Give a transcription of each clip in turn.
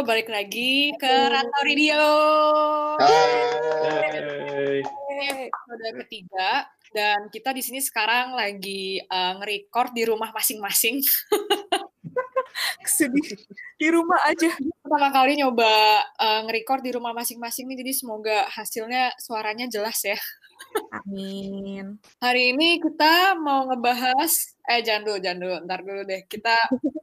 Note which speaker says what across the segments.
Speaker 1: balik lagi ke Rantau Radio.
Speaker 2: Hai.
Speaker 1: Episode ketiga dan kita di sini sekarang lagi uh, nge-record di rumah masing-masing.
Speaker 3: Sedih di rumah aja.
Speaker 1: Pertama kali nyoba uh, nge-record di rumah masing-masing nih, jadi semoga hasilnya suaranya jelas ya.
Speaker 3: Amin.
Speaker 1: Hari ini kita mau ngebahas, eh jangan dulu, jangan dulu, ntar dulu deh. Kita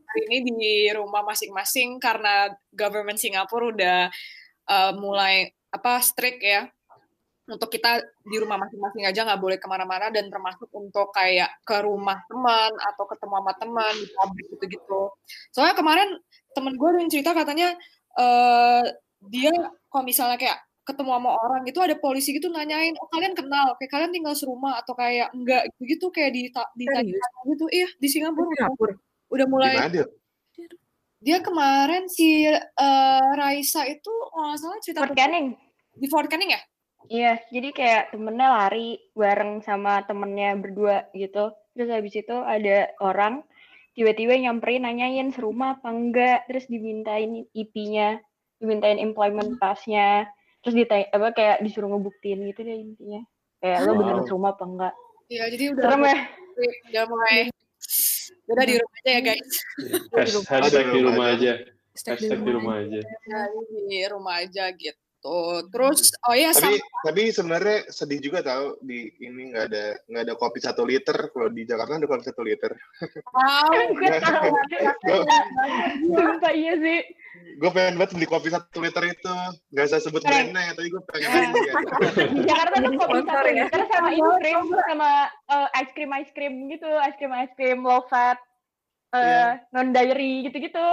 Speaker 1: hari ini di rumah masing-masing karena government Singapura udah uh, mulai apa strict ya untuk kita di rumah masing-masing aja nggak boleh ke mana-mana dan termasuk untuk kayak ke rumah teman atau ketemu sama teman di pabrik gitu-gitu. Soalnya kemarin temen gue yang cerita katanya uh, dia kalau misalnya kayak ketemu sama orang gitu ada polisi gitu nanyain oh kalian kenal? Kayak kalian tinggal serumah atau kayak enggak? Gitu kayak di ditanya gitu. Iya di Singapura,
Speaker 3: Singapura.
Speaker 1: udah mulai
Speaker 2: dia
Speaker 1: kemarin si uh, Raisa itu kalau nggak salah cerita
Speaker 4: Fort Canning.
Speaker 1: di Fort Canning ya?
Speaker 4: Iya, jadi kayak temennya lari bareng sama temennya berdua gitu. Terus habis itu ada orang tiba-tiba nyamperin nanyain serumah apa enggak, terus dimintain IP-nya, dimintain employment pass-nya, terus ditanya apa kayak disuruh ngebuktiin gitu deh intinya. Kayak lo
Speaker 2: Wow.
Speaker 4: beneran serumah apa enggak.
Speaker 1: Iya, jadi udah
Speaker 4: Serem ya?
Speaker 1: udah mulai udah di rumah aja ya guys.
Speaker 2: Has- Hashtag di rumah aja.
Speaker 3: Stay
Speaker 2: Hashtag di rumah aja.
Speaker 1: Ya, di rumah aja gitu. Terus oh iya
Speaker 5: tapi
Speaker 1: sama
Speaker 5: tapi sebenarnya sedih juga tahu di ini nggak ada nggak ada kopi satu liter kalau di Jakarta ada kopi satu liter
Speaker 1: tahu
Speaker 4: Gue tahu. Sumpah iya sih.
Speaker 5: gue pengen banget beli kopi satu liter itu nggak usah sebut brandnya tapi gue pengen banget beli.
Speaker 4: Di Jakarta tuh kopi satu
Speaker 3: ya.
Speaker 4: liter sama ini krim sama eh, ice cream ice cream gitu, ice cream ice cream low fat, eh,
Speaker 5: Iya.
Speaker 4: non dairy gitu-gitu.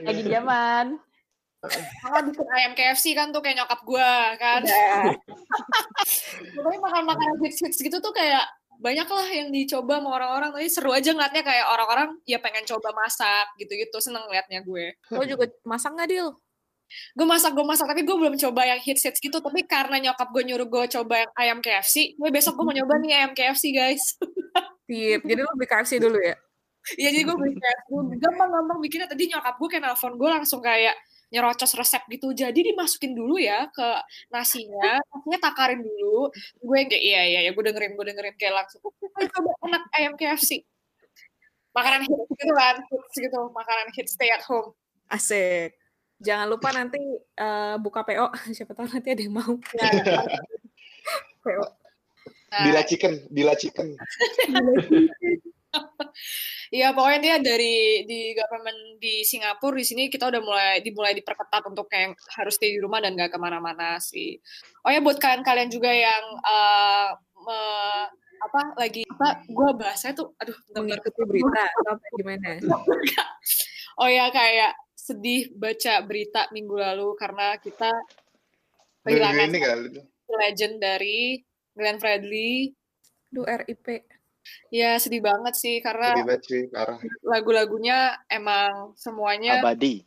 Speaker 4: Lagi zaman.
Speaker 1: Malah bikin ayam KFC kan tuh kayak nyokap gua kan.
Speaker 4: Udah.
Speaker 1: Pokoknya makan makanan hits hits gitu tuh kayak banyak lah yang dicoba sama orang-orang tapi seru aja ngeliatnya kayak orang-orang ya pengen coba masak gitu-gitu seneng ngeliatnya gue
Speaker 3: Lo juga masak nggak, Dil?
Speaker 1: gue masak gue masak tapi gue belum coba yang hits hits gitu tapi karena nyokap gue nyuruh gue coba yang ayam KFC gue besok gue mau nyoba nih ayam KFC guys
Speaker 3: Tip. Jadi lo beli KFC dulu ya?
Speaker 1: Iya jadi gue beli KFC gampang-gampang bikinnya tadi nyokap gue kayak nelfon gue langsung kayak nyerocos resep gitu. Jadi dimasukin dulu ya ke nasinya nasinya takarin dulu. Gue yang kayak iya iya ya gue dengerin gue dengerin. Kayak langsung ayo coba enak ayam KFC makanan hits gitu kan hits gitu makanan hits stay at home.
Speaker 3: Asik. Jangan lupa nanti eh, buka PO. Siapa tahu nanti ada yang mau.
Speaker 1: ya,
Speaker 3: PO.
Speaker 1: nah,
Speaker 5: Dila chicken Dila chicken
Speaker 1: Iya pokoknya dia dari di government di Singapura di sini kita udah mulai dimulai diperketat untuk kayak harus stay di rumah dan gak ke mana-mana sih. Oh ya buat kalian-kalian juga yang eh, me- apa lagi apa gue bahasanya tuh aduh.
Speaker 3: Mengikuti berita atau apa gimana?
Speaker 1: oh ya kayak sedih baca berita minggu lalu karena kita kehilangan legend dari Glenn Fredly.
Speaker 3: Duh, RIP.
Speaker 1: Ya sedih banget sih karena
Speaker 5: Sedih banget sih parah
Speaker 1: lagu-lagunya emang semuanya
Speaker 6: abadi.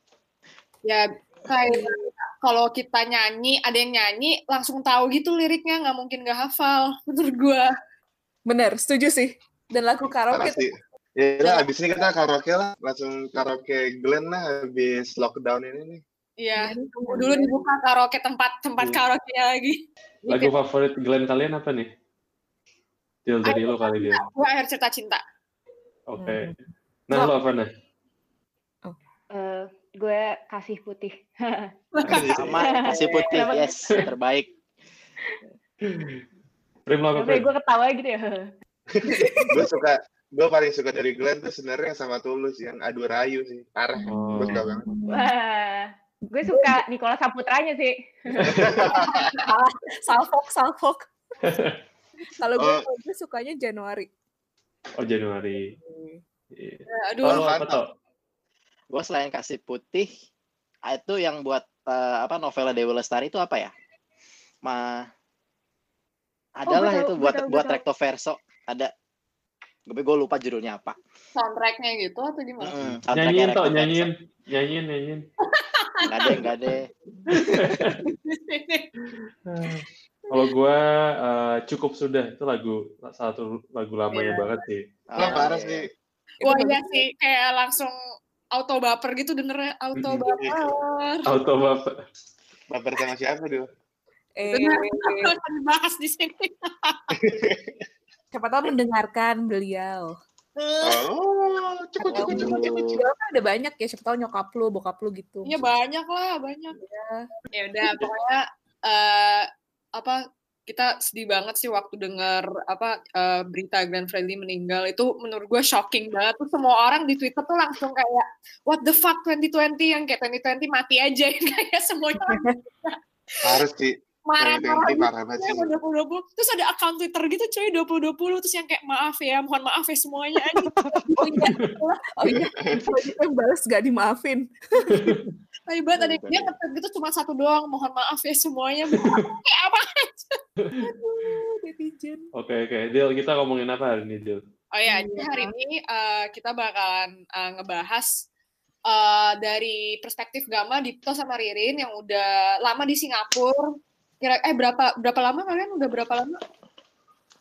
Speaker 1: ya kayak kalau kita nyanyi ada yang nyanyi langsung tahu gitu liriknya nggak mungkin nggak hafal menurut gua
Speaker 3: Bener, setuju sih. Dan lagu karaoke
Speaker 5: ya udah abis ini kita karaoke lah langsung karaoke Glenn lah habis lockdown ini nih
Speaker 1: Iya, tunggu dulu dibuka karaoke tempat tempat
Speaker 5: Iya.
Speaker 1: karaoke lagi.
Speaker 2: Lagu favorit Glenn kalian apa nih? Dil dari lo kali dia.
Speaker 1: Gua akhir cerita cinta.
Speaker 2: Oke. Nah lo apa nah?
Speaker 4: Eh, gue kasih putih.
Speaker 6: Sama kasih putih, yes, terbaik.
Speaker 2: Prim lo apa
Speaker 4: gue ketawa gitu ya.
Speaker 5: gue suka gue paling suka dari Glenn tuh sebenarnya yang sama Tulus yang adu rayu sih parah
Speaker 2: Oh.
Speaker 5: gue suka banget
Speaker 4: Wah, gue suka Nicola Saputranya sih.
Speaker 3: Salfok, salfok. Kalau gue,
Speaker 5: Oh.
Speaker 3: gue sukanya Januari.
Speaker 2: Oh Januari. Iya.
Speaker 1: Ya, aduh,
Speaker 2: Kalau apa tuh?
Speaker 6: Gue selain kasih putih, ah, itu yang buat eh, apa novelnya Dewi Lestari itu apa ya? Ma adalah
Speaker 4: tahu,
Speaker 6: itu buat
Speaker 4: tahu, gue
Speaker 6: buat recto verso ada gue gue lupa judulnya apa
Speaker 1: soundtracknya gitu atau gimana?
Speaker 6: Mm,
Speaker 2: Nyanyiin nyanyiin, nyanyiin, nyanyiin.
Speaker 6: nggak ada nggak ada
Speaker 2: Kalau gue eh, cukup sudah itu lagu salah satu lagu lamanya
Speaker 1: Iya.
Speaker 2: banget sih.
Speaker 6: Ah,
Speaker 5: parah sih
Speaker 1: Wah iya sih, kayak langsung auto baper gitu dengernya auto baper.
Speaker 2: Auto bapak.
Speaker 5: Baper sama siapa dulu?
Speaker 3: Eh,
Speaker 1: Akan dibahas di sini.
Speaker 3: siapa tahu mendengarkan beliau.
Speaker 5: Oh, cukup cukup cukup cukup.
Speaker 3: Beliau kan ada banyak ya, siapa tahu nyokap lu, bokap lu gitu.
Speaker 1: Iya banyak lah, banyak.
Speaker 3: Iya.
Speaker 1: Ya udah, pokoknya eh apa kita sedih banget sih waktu dengar apa eh, berita Glenn Fredly meninggal. Itu menurut gue shocking banget. Tuh semua orang di Twitter tuh langsung kayak what the fuck 2020 yang kayak 2020 mati aja. Kayak semuanya
Speaker 5: Harus sih.
Speaker 1: Marah-marah
Speaker 5: 2020
Speaker 1: gitu
Speaker 5: parah banget sih.
Speaker 1: 2020 terus ada akun Twitter gitu coy 2020 terus yang kayak maaf ya mohon maaf ya semuanya
Speaker 3: Oh iya, oh iya, gitu yang balas gak dimaafin.
Speaker 1: tapi banget ada dia nge gitu cuma satu doang mohon maaf ya semuanya kayak apa
Speaker 3: Aduh, netizen.
Speaker 2: Oke oke, Dil kita ngomongin apa hari ini Dil?
Speaker 1: Oh ya, jadi
Speaker 3: Iya.
Speaker 1: hari ini eh, kita bakalan eh, ngebahas eh, dari perspektif Gama, Dipto sama Ririn yang udah lama di Singapura. Kira eh berapa berapa lama kalian udah berapa lama?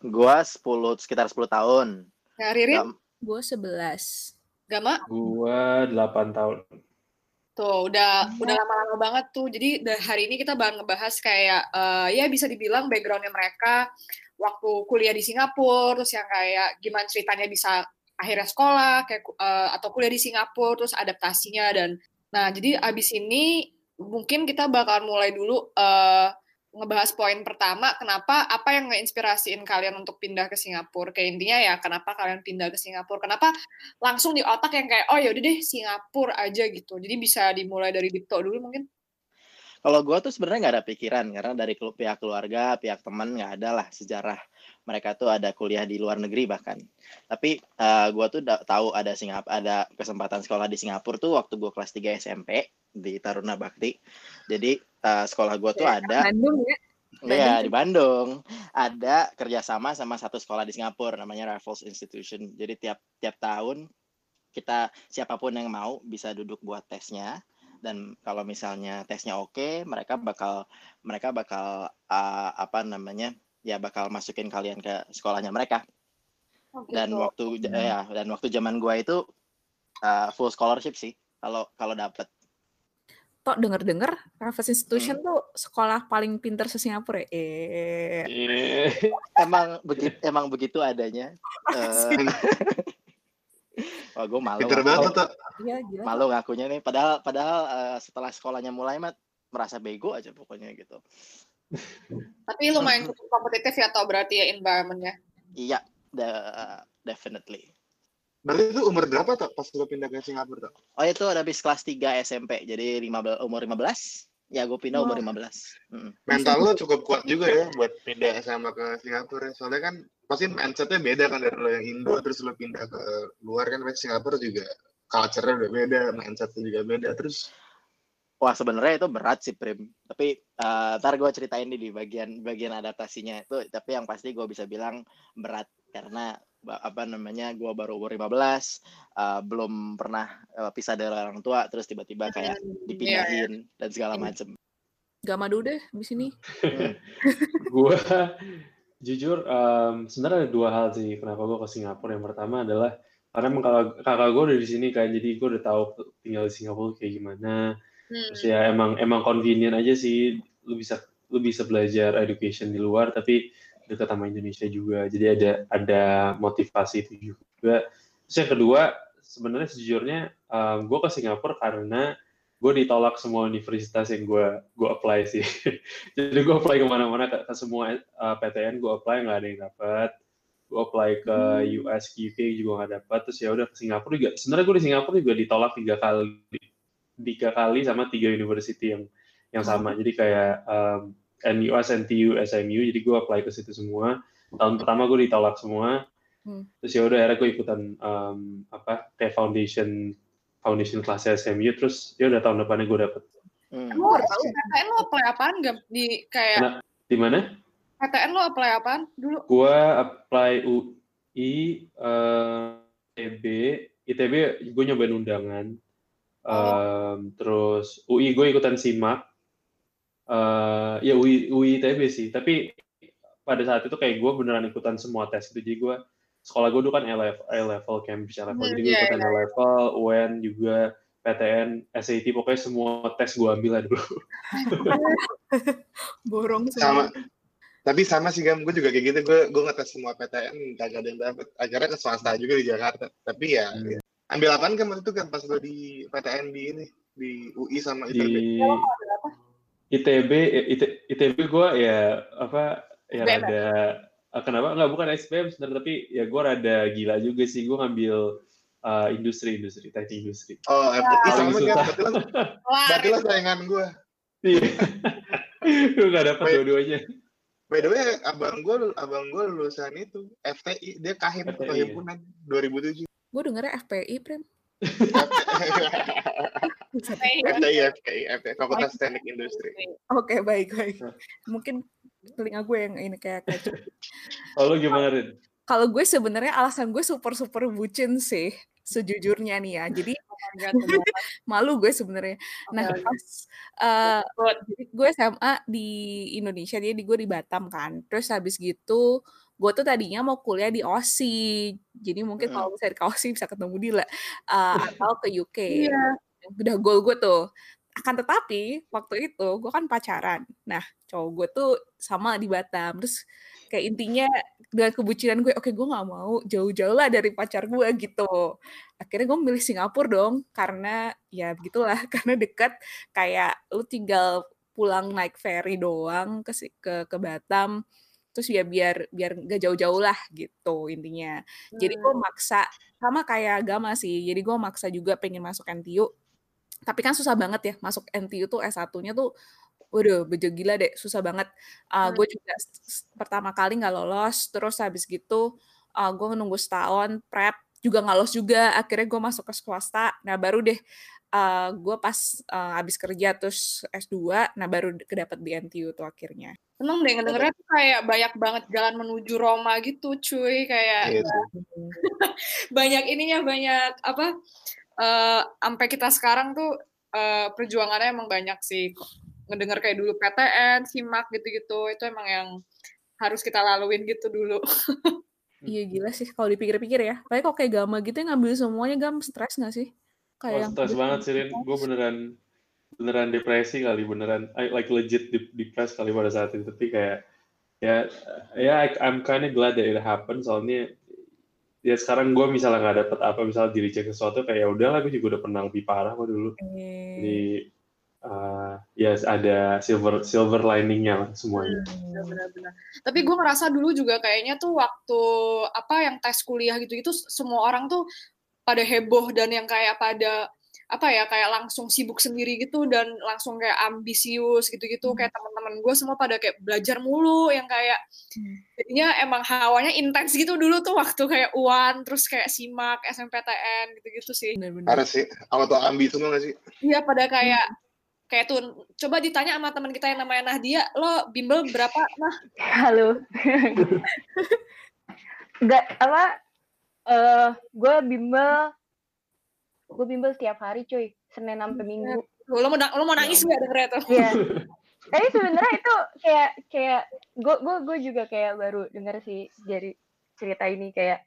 Speaker 6: Gua 10 sekitar 10 tahun.
Speaker 1: Ya, Ririn,
Speaker 6: Gam-
Speaker 3: Gue 11.
Speaker 1: Gama,
Speaker 2: Gua 8 tahun.
Speaker 1: tuh udah udah lama-lama banget tuh. Jadi hari ini kita bakal ngebahas kayak eh, ya bisa dibilang backgroundnya mereka waktu kuliah di Singapura, terus yang kayak gimana ceritanya bisa akhirnya sekolah kayak eh, atau kuliah di Singapura, terus adaptasinya dan nah jadi abis ini mungkin kita bakal mulai dulu eh, ngebahas poin pertama kenapa apa yang ngeinspirasiin kalian untuk pindah ke Singapura? Kayak intinya ya kenapa kalian pindah ke Singapura? Kenapa langsung di otak yang kayak oh yaudah deh Singapura aja gitu. Jadi bisa dimulai dari Dipto dulu mungkin.
Speaker 6: Kalau gua tuh sebenarnya nggak ada pikiran karena dari pihak keluarga, pihak teman nggak ada lah sejarah mereka tuh ada kuliah di luar negeri bahkan. Tapi eh, gua tuh da- tahu ada Singap ada kesempatan sekolah di Singapura tuh waktu gua kelas 3 SMP di Taruna Bakti. Jadi eh, sekolah gua tuh ada
Speaker 3: Bandung ya.
Speaker 6: Iya di Bandung ada kerjasama sama satu sekolah di Singapura namanya Raffles Institution. Jadi tiap tiap tahun kita siapa pun yang mau bisa duduk buat tesnya dan kalau misalnya tesnya oke mereka bakal mereka bakal uh, apa namanya ya bakal masukin kalian ke sekolahnya mereka
Speaker 1: Oh,
Speaker 6: dan
Speaker 1: gitu.
Speaker 6: waktu ya dan waktu zaman gua itu uh, full scholarship sih kalau kalau dapet
Speaker 3: Tok denger-denger Raffles Institution tuh sekolah paling pinter se Singapura ya. Eh.
Speaker 2: Iya.
Speaker 6: emang begitu emang begitu adanya Eh, Wah, gue malu.
Speaker 5: Pinter banget tuh.
Speaker 3: Iya, gila.
Speaker 6: Malu ngakunya nih. Padahal padahal eh, setelah sekolahnya mulai mah merasa bego aja pokoknya gitu.
Speaker 1: Tapi lumayan cukup kompetitif ya atau berarti ya environmentnya
Speaker 6: Iya, the- definitely.
Speaker 5: Berarti itu umur berapa tuh pas lu pindah ke Singapura tuh?
Speaker 6: Oh itu udah habis kelas 3 SMP, jadi 15, umur 15. Ya gue pindah umur 15. Mm.
Speaker 5: Mental lu cukup kuat juga ya buat pindah SMA ke Singapura. Soalnya kan pasti mindsetnya beda kan dari lo yang Indo terus lo pindah ke luar kan pasti Singapura juga culture-nya udah beda, mindsetnya juga beda. Terus
Speaker 6: Wah sebenarnya itu berat sih Prim. Tapi eh, ntar gue ceritain nih di bagian bagian adaptasinya itu. Tapi yang pasti gue bisa bilang berat karena apa namanya gue baru umur 15 eh, belum pernah eh, pisah dari orang tua terus tiba-tiba kayak dipindahin dan segala
Speaker 1: Iya.
Speaker 6: macem.
Speaker 3: Gak madu deh di sini.
Speaker 2: Gua jujur em, sebenarnya ada dua hal sih kenapa gua ke Singapura. Yang pertama adalah karena kakak, kakak gue udah di sini kan, jadi gue udah tahu tinggal di Singapura kayak gimana.
Speaker 1: Hmm.
Speaker 2: Terus ya emang emang convenient aja sih, lu bisa lu bisa belajar education di luar tapi dekat sama Indonesia juga. Jadi ada ada motivasi itu juga. Terus yang kedua sebenarnya sejujurnya gue ke Singapura karena gue ditolak semua universitas yang gue gue apply sih. Jadi gue apply ke mana-mana ke, ke semua uh, PTN gue apply nggak ada yang dapat. Gue apply ke US, ke UK juga nggak dapat. Terus ya udah ke Singapura juga. Sebenarnya gue di Singapura juga ditolak tiga kali, tiga kali sama tiga university yang yang sama. Jadi kayak um, NUS, NTU, SMU. Jadi gue apply ke situ semua. Tahun pertama gue ditolak semua.
Speaker 3: Hmm.
Speaker 2: Terus ya udah akhirnya gue ikutan um, apa kayak foundation foundation kelas SMU. Terus ya udah tahun depannya gue dapet.
Speaker 6: Hmm.
Speaker 1: Lo PTN lo apply apaan gak di kayak
Speaker 2: Nah. Di mana?
Speaker 1: PTN lo apply apaan dulu?
Speaker 2: Gue apply UI, eh, ITB, ITB gue nyobain undangan. Um, terus UI gue ikutan SIMAK. Eh, ya UI, UI ITB sih. Tapi pada saat itu kayak gue beneran ikutan semua tes gitu. Jadi gue sekolah gue dulu kan A level, A level Cambridge A level. Jadi gue
Speaker 1: iya,
Speaker 2: ikutan
Speaker 1: iya.
Speaker 2: A level, UN juga. PTN, SAT, pokoknya semua tes gue ambil lah dulu.
Speaker 3: Borong
Speaker 5: sama
Speaker 3: semua.
Speaker 5: tapi sama sih gam gue juga kayak gitu gue gue ngetes semua PTN kagak ada yang dapet akhirnya ke swasta juga di Jakarta tapi ya,
Speaker 2: Hmm.
Speaker 5: ya. Ambil apaan kan waktu itu kan pas lo di PTN di ini di UI sama ITB
Speaker 2: Di ITB, IT- ITB gue ya apa ya
Speaker 1: SBM.
Speaker 2: rada eh, kenapa nggak bukan SPM sebenarnya tapi ya gue rada gila juga sih gue ngambil eh, industri industri teknik industri.
Speaker 5: oh
Speaker 2: Paling
Speaker 5: sama kan berarti lo saingan gue
Speaker 2: Iya. gue nggak dapet
Speaker 5: Wait.
Speaker 2: dua-duanya.
Speaker 5: by the way abang gue abang gue lulusan itu FTI dia kahim
Speaker 2: FTI,
Speaker 5: kehimpunan 2007
Speaker 3: Gue dengernya FPI, Prem.
Speaker 5: FTI FTI FTI Fakultas Teknik Industri
Speaker 3: Oke, baik, baik. Mungkin telinga gue yang ini kayak kayak
Speaker 2: Oh lu gimana Rin?
Speaker 3: Kalau gue sebenarnya alasan gue super super bucin sih sejujurnya nih ya. Jadi malu gue sebenarnya. Nah pas eh, jadi gue SMA di Indonesia dia di gue di Batam kan. Terus habis gitu gue tuh tadinya mau kuliah di OSI. Jadi mungkin
Speaker 5: Mm.
Speaker 3: kalau misalnya ke OSI bisa ketemu Dila Eh, atau ke UK.
Speaker 1: Iya.
Speaker 3: Udah goal gue tuh. Akan tetapi waktu itu gue kan pacaran. Nah cowok gue tuh sama di Batam. Terus kayak intinya dengan kebucinan gue, oke gue nggak mau jauh-jauh lah dari pacar gue gitu. Akhirnya gue milih Singapura dong, karena ya begitulah, karena dekat kayak lu tinggal pulang naik ferry doang ke ke ke Batam, terus ya biar biar nggak jauh-jauh lah gitu intinya. Jadi gue maksa sama kayak agama sih, jadi gue maksa juga pengen masuk NTU. Tapi kan susah banget ya masuk NTU tuh S1-nya tuh Waduh, bejo gila deh, susah banget. Uh,
Speaker 1: Hmm.
Speaker 3: gue juga pertama kali nggak lolos, terus habis gitu uh, gue nunggu setahun prep juga nggak lolos juga. Akhirnya gue masuk ke swasta. Nah baru deh uh, gue pas uh, habis kerja terus S2, nah baru kedapet di NTU tuh akhirnya.
Speaker 1: Emang deh ngedengernya tuh kayak banyak banget jalan menuju Roma gitu cuy kayak
Speaker 5: Iya sih.
Speaker 1: banyak ininya banyak apa eh sampai kita sekarang tuh eh, perjuangannya emang banyak sih ngedenger kayak dulu PTN, SIMAK gitu-gitu itu emang yang harus kita laluin gitu dulu.
Speaker 3: Iya gila sih kalau dipikir-pikir ya. Tapi kok kayak Gama gitu yang ngambil semuanya Gam stres nggak sih?
Speaker 2: Oh,
Speaker 3: Kayak
Speaker 2: stres banget sih Rin. Gue beneran beneran depresi kali beneran I, like legit de- depressed kali pada saat itu. Tapi kayak ya ya I- I'm kind of glad that it happened soalnya ya sekarang gue misalnya nggak dapet apa misalnya diri cek sesuatu kayak ya udahlah gue juga udah pernah lebih parah kok dulu.
Speaker 3: Eh,
Speaker 2: jadi uh, ya ada silver silver liningnya lah semuanya.
Speaker 1: Benar-benar. Tapi gue ngerasa dulu juga kayaknya tuh waktu apa yang tes kuliah gitu-gitu semua orang tuh pada heboh dan yang kayak pada apa ya kayak langsung sibuk sendiri gitu dan langsung kayak ambisius gitu-gitu
Speaker 3: Hmm.
Speaker 1: kayak teman-teman gue semua pada kayak belajar mulu yang kayak
Speaker 3: Hmm.
Speaker 1: jadinya emang hawanya intens gitu dulu tuh waktu kayak UAN terus kayak SIMAK, SMPTN gitu-gitu sih.
Speaker 5: Harus sih auto ambi semua gak sih?
Speaker 1: Iya pada kayak kayak tuh coba ditanya sama teman kita yang namanya Nahdia, lo bimbel berapa? Nah,
Speaker 4: Halo. Enggak apa eh gue bimbel gue bimbel setiap hari cuy senin sampai minggu
Speaker 1: lo mau lo mau nangis nggak dengernya tuh?
Speaker 4: Iya. Tapi sebenarnya itu kayak kayak gue gue gue juga kayak baru denger sih dari cerita ini kayak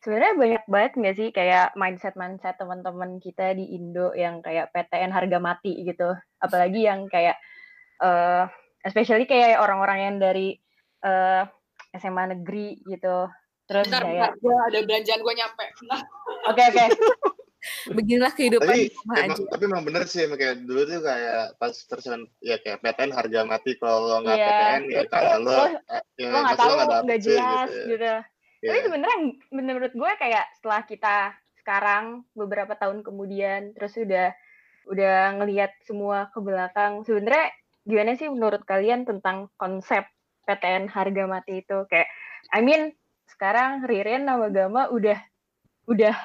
Speaker 4: sebenarnya banyak banget nggak sih kayak mindset mindset teman-teman kita di Indo yang kayak PTN harga mati gitu. Apalagi yang kayak eh especially kayak orang-orang yang dari eh SMA negeri gitu. Terus
Speaker 1: Bentar,
Speaker 4: kayak
Speaker 1: bentar, gue ada belanjaan gue nyampe.
Speaker 4: Oke oke
Speaker 3: Beginilah kehidupan
Speaker 5: Tapi
Speaker 3: rumah
Speaker 5: emang,
Speaker 3: aja.
Speaker 5: tapi emang bener sih kayak dulu tuh kayak pas persen ya kayak PTN harga mati kalau lo nggak
Speaker 4: Iya.
Speaker 5: PTN ya kalau lo
Speaker 4: Lo-
Speaker 5: eh, ya,
Speaker 4: lo nggak tahu
Speaker 5: nggak sih,
Speaker 4: jelas
Speaker 5: gitu.
Speaker 4: gitu.
Speaker 5: ya.
Speaker 4: Tapi
Speaker 5: Iya.
Speaker 4: sebenarnya menurut gue kayak setelah kita sekarang beberapa tahun kemudian terus udah udah ngelihat semua ke belakang sebenarnya gimana sih menurut kalian tentang konsep PTN harga mati itu kayak I mean sekarang Ririn sama Gama udah udah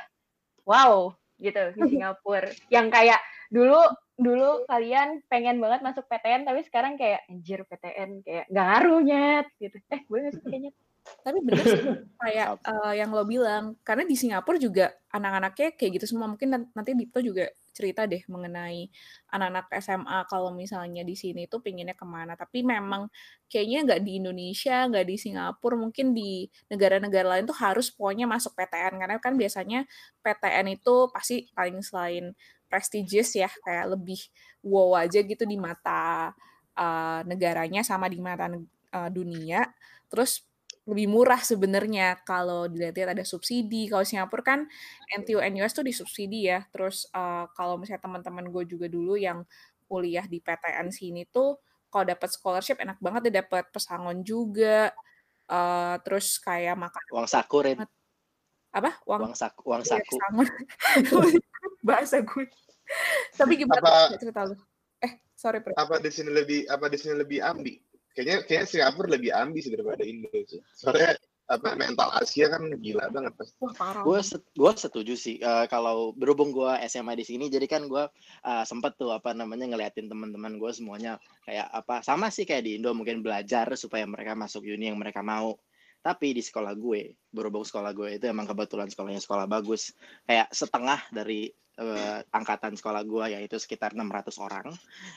Speaker 4: wow gitu di Singapura. Yang kayak dulu dulu kalian pengen banget masuk PTN tapi sekarang kayak anjir PTN kayak nggak ngaruhnya gitu. Eh gue nggak sih kayaknya
Speaker 3: Tapi bener sih kayak eh, yang lo bilang, karena di Singapura juga anak-anaknya kayak gitu semua. Mungkin nan- nanti Dipto juga cerita deh mengenai anak-anak SMA kalau misalnya di sini tuh pinginnya ke mana. Tapi memang kayaknya nggak di Indonesia, nggak di Singapura, mungkin di negara-negara lain tuh harus pokoknya masuk PTN. Karena kan biasanya PTN itu pasti paling selain prestigious ya, kayak lebih wow aja gitu di mata uh, negaranya sama di mata uh, dunia. Terus lebih murah sebenarnya kalau dilihat-lihat ada subsidi. Kalau Singapura kan NTU NUS tuh disubsidi ya. Terus uh, kalau misalnya teman-teman gue juga dulu yang kuliah di PTN sini tuh kalau dapat scholarship enak banget dia dapat pesangon juga. Uh, terus kayak makan
Speaker 6: uang saku Rin.
Speaker 3: apa
Speaker 6: uang, uang saku uang iya, saku
Speaker 3: bahasa gue tapi gimana apa, cerita lu eh sorry
Speaker 5: Pre. apa di sini lebih apa di sini lebih ambi kayaknya kayaknya Singapura lebih ambi sih daripada Indo sih soalnya apa mental Asia kan gila banget pasti.
Speaker 6: Gue gue setuju sih uh, kalau berhubung gue SMA di sini jadi kan gue uh, sempet tuh apa namanya ngeliatin teman-teman gue semuanya kayak apa sama sih kayak di Indo mungkin belajar supaya mereka masuk uni yang mereka mau. Tapi di sekolah gue berhubung sekolah gue itu emang kebetulan sekolahnya sekolah bagus kayak setengah dari uh, angkatan sekolah gue yaitu sekitar 600 orang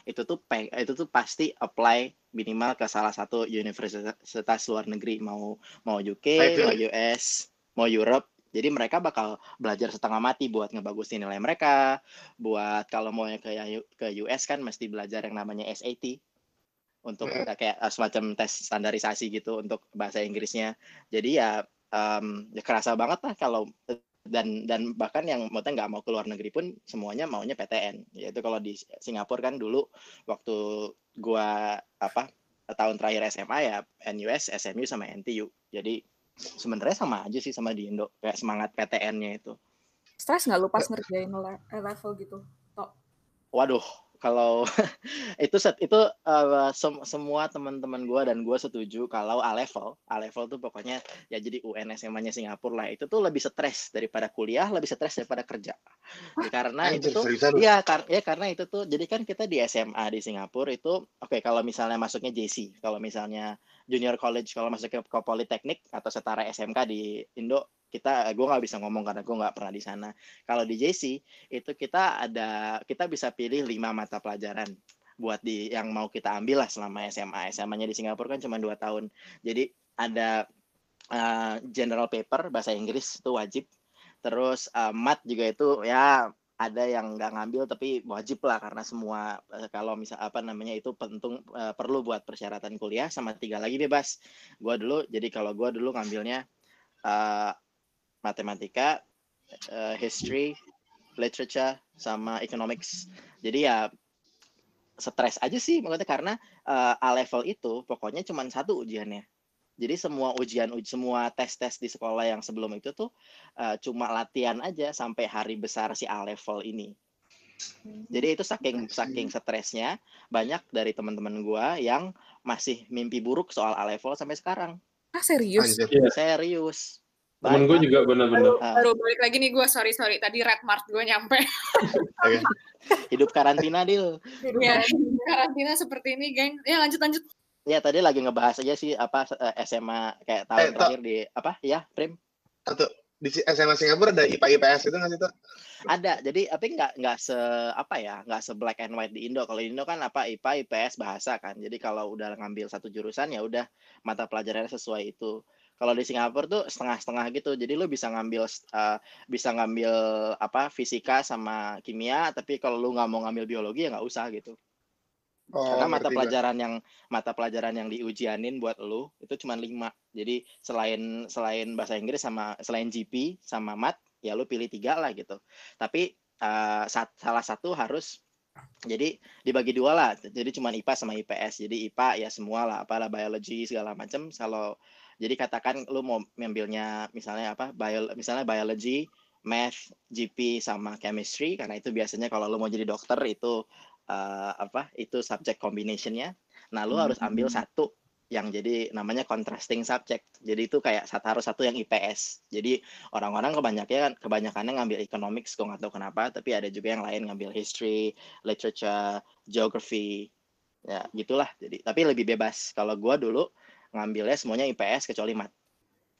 Speaker 6: itu tuh peng, itu tuh pasti apply minimal ke salah satu universitas luar negeri. Mau mau UK mau US mau Europe. Jadi mereka bakal belajar setengah mati buat ngebagusin nilai mereka. Buat kalau mau ke ke US kan mesti belajar yang namanya SAT untuk kita kayak uh, semacam tes standarisasi gitu untuk bahasa Inggrisnya. Jadi ya um, ya kerasa banget lah kalau dan dan bahkan yang mau nggak mau keluar negeri pun semuanya maunya PTN yaitu kalau di Singapura kan dulu waktu gua apa tahun terakhir SMA ya NUS, SMU sama NTU jadi sebenarnya sama aja sih sama di Indo kayak semangat PTN-nya itu.
Speaker 3: Stres nggak lu pas ngerjain level gitu Tok?
Speaker 6: waduh kalau itu set itu uh, sem semua teman-teman gue dan gue setuju kalau A level A level tuh pokoknya ya jadi UN SMA-nya Singapura lah. Itu tuh lebih stres daripada kuliah lebih stres daripada kerja. Ya, karena itu tuh ya, kar ya karena itu tuh jadi kan kita di SMA di Singapura itu oke okay, kalau misalnya masuknya JC kalau misalnya junior college kalau masuk ke, ke politeknik atau setara SMK di Indo kita gue nggak bisa ngomong karena gue nggak pernah di sana. Kalau di JC itu kita ada kita bisa pilih lima mata pelajaran buat di yang mau kita ambil lah selama SMA SMA-nya di Singapura kan cuma dua tahun. Jadi ada uh, general paper bahasa Inggris itu wajib. Terus uh, mat juga itu ya ada yang nggak ngambil tapi wajib lah karena semua uh, kalau misal apa namanya itu penting uh, perlu buat persyaratan kuliah sama tiga lagi bebas gue dulu jadi kalau gue dulu ngambilnya uh, matematika, uh, history, literature, sama economics. Jadi ya stres aja sih maksudnya karena uh, A level itu pokoknya cuma satu ujiannya. Jadi semua ujian semua tes-tes di sekolah yang sebelum itu tuh uh, cuma latihan aja sampai hari besar si A level ini. Jadi itu saking saking stresnya banyak dari teman-teman gua yang masih mimpi buruk soal A level sampai sekarang.
Speaker 3: Ah serius?
Speaker 6: Serius.
Speaker 2: Temen gue juga bener-bener.
Speaker 1: Baru, baru balik lagi nih gue, sorry sorry. Tadi Red Mart gue nyampe.
Speaker 6: Hidup karantina, Dil.
Speaker 1: Iya, karantina seperti ini, geng. Ya lanjut lanjut.
Speaker 6: Ya tadi lagi ngebahas aja sih apa SMA kayak tahun eh, terakhir di apa ya, Prim?
Speaker 5: Atau di SMA Singapura ada IPA IPS itu nggak sih tuh?
Speaker 6: Ada, jadi tapi nggak nggak se apa ya, nggak se black and white di Indo. Kalau di Indo kan apa IPA IPS bahasa kan. Jadi kalau udah ngambil satu jurusan ya udah mata pelajarannya sesuai itu. Kalau di Singapura tuh setengah-setengah gitu. Jadi lu bisa ngambil uh, bisa ngambil apa fisika sama kimia, tapi kalau lu nggak mau ngambil biologi ya nggak usah gitu. Oh, Karena mata pelajaran yang mata pelajaran yang diujianin buat lu itu cuma lima. Jadi selain selain bahasa Inggris sama selain GP sama mat ya lu pilih tiga lah gitu. Tapi uh, salah satu harus jadi dibagi dua lah. Jadi cuma IPA sama IPS. Jadi IPA ya semua lah, apalah biologi segala macam. Kalau jadi katakan lu mau ngambilnya misalnya apa? Bio, misalnya biology, math, GP sama chemistry karena itu biasanya kalau lu mau jadi dokter itu uh, apa? Itu subject combinationnya. Nah, lu hmm. harus ambil satu yang jadi namanya contrasting subject. Jadi itu kayak satu harus satu yang IPS. Jadi orang-orang kebanyakan kan kebanyakannya ngambil economics, gue nggak tahu kenapa, tapi ada juga yang lain ngambil history, literature, geography, ya gitulah. Jadi tapi lebih bebas. Kalau gue dulu ngambilnya semuanya IPS kecuali mat.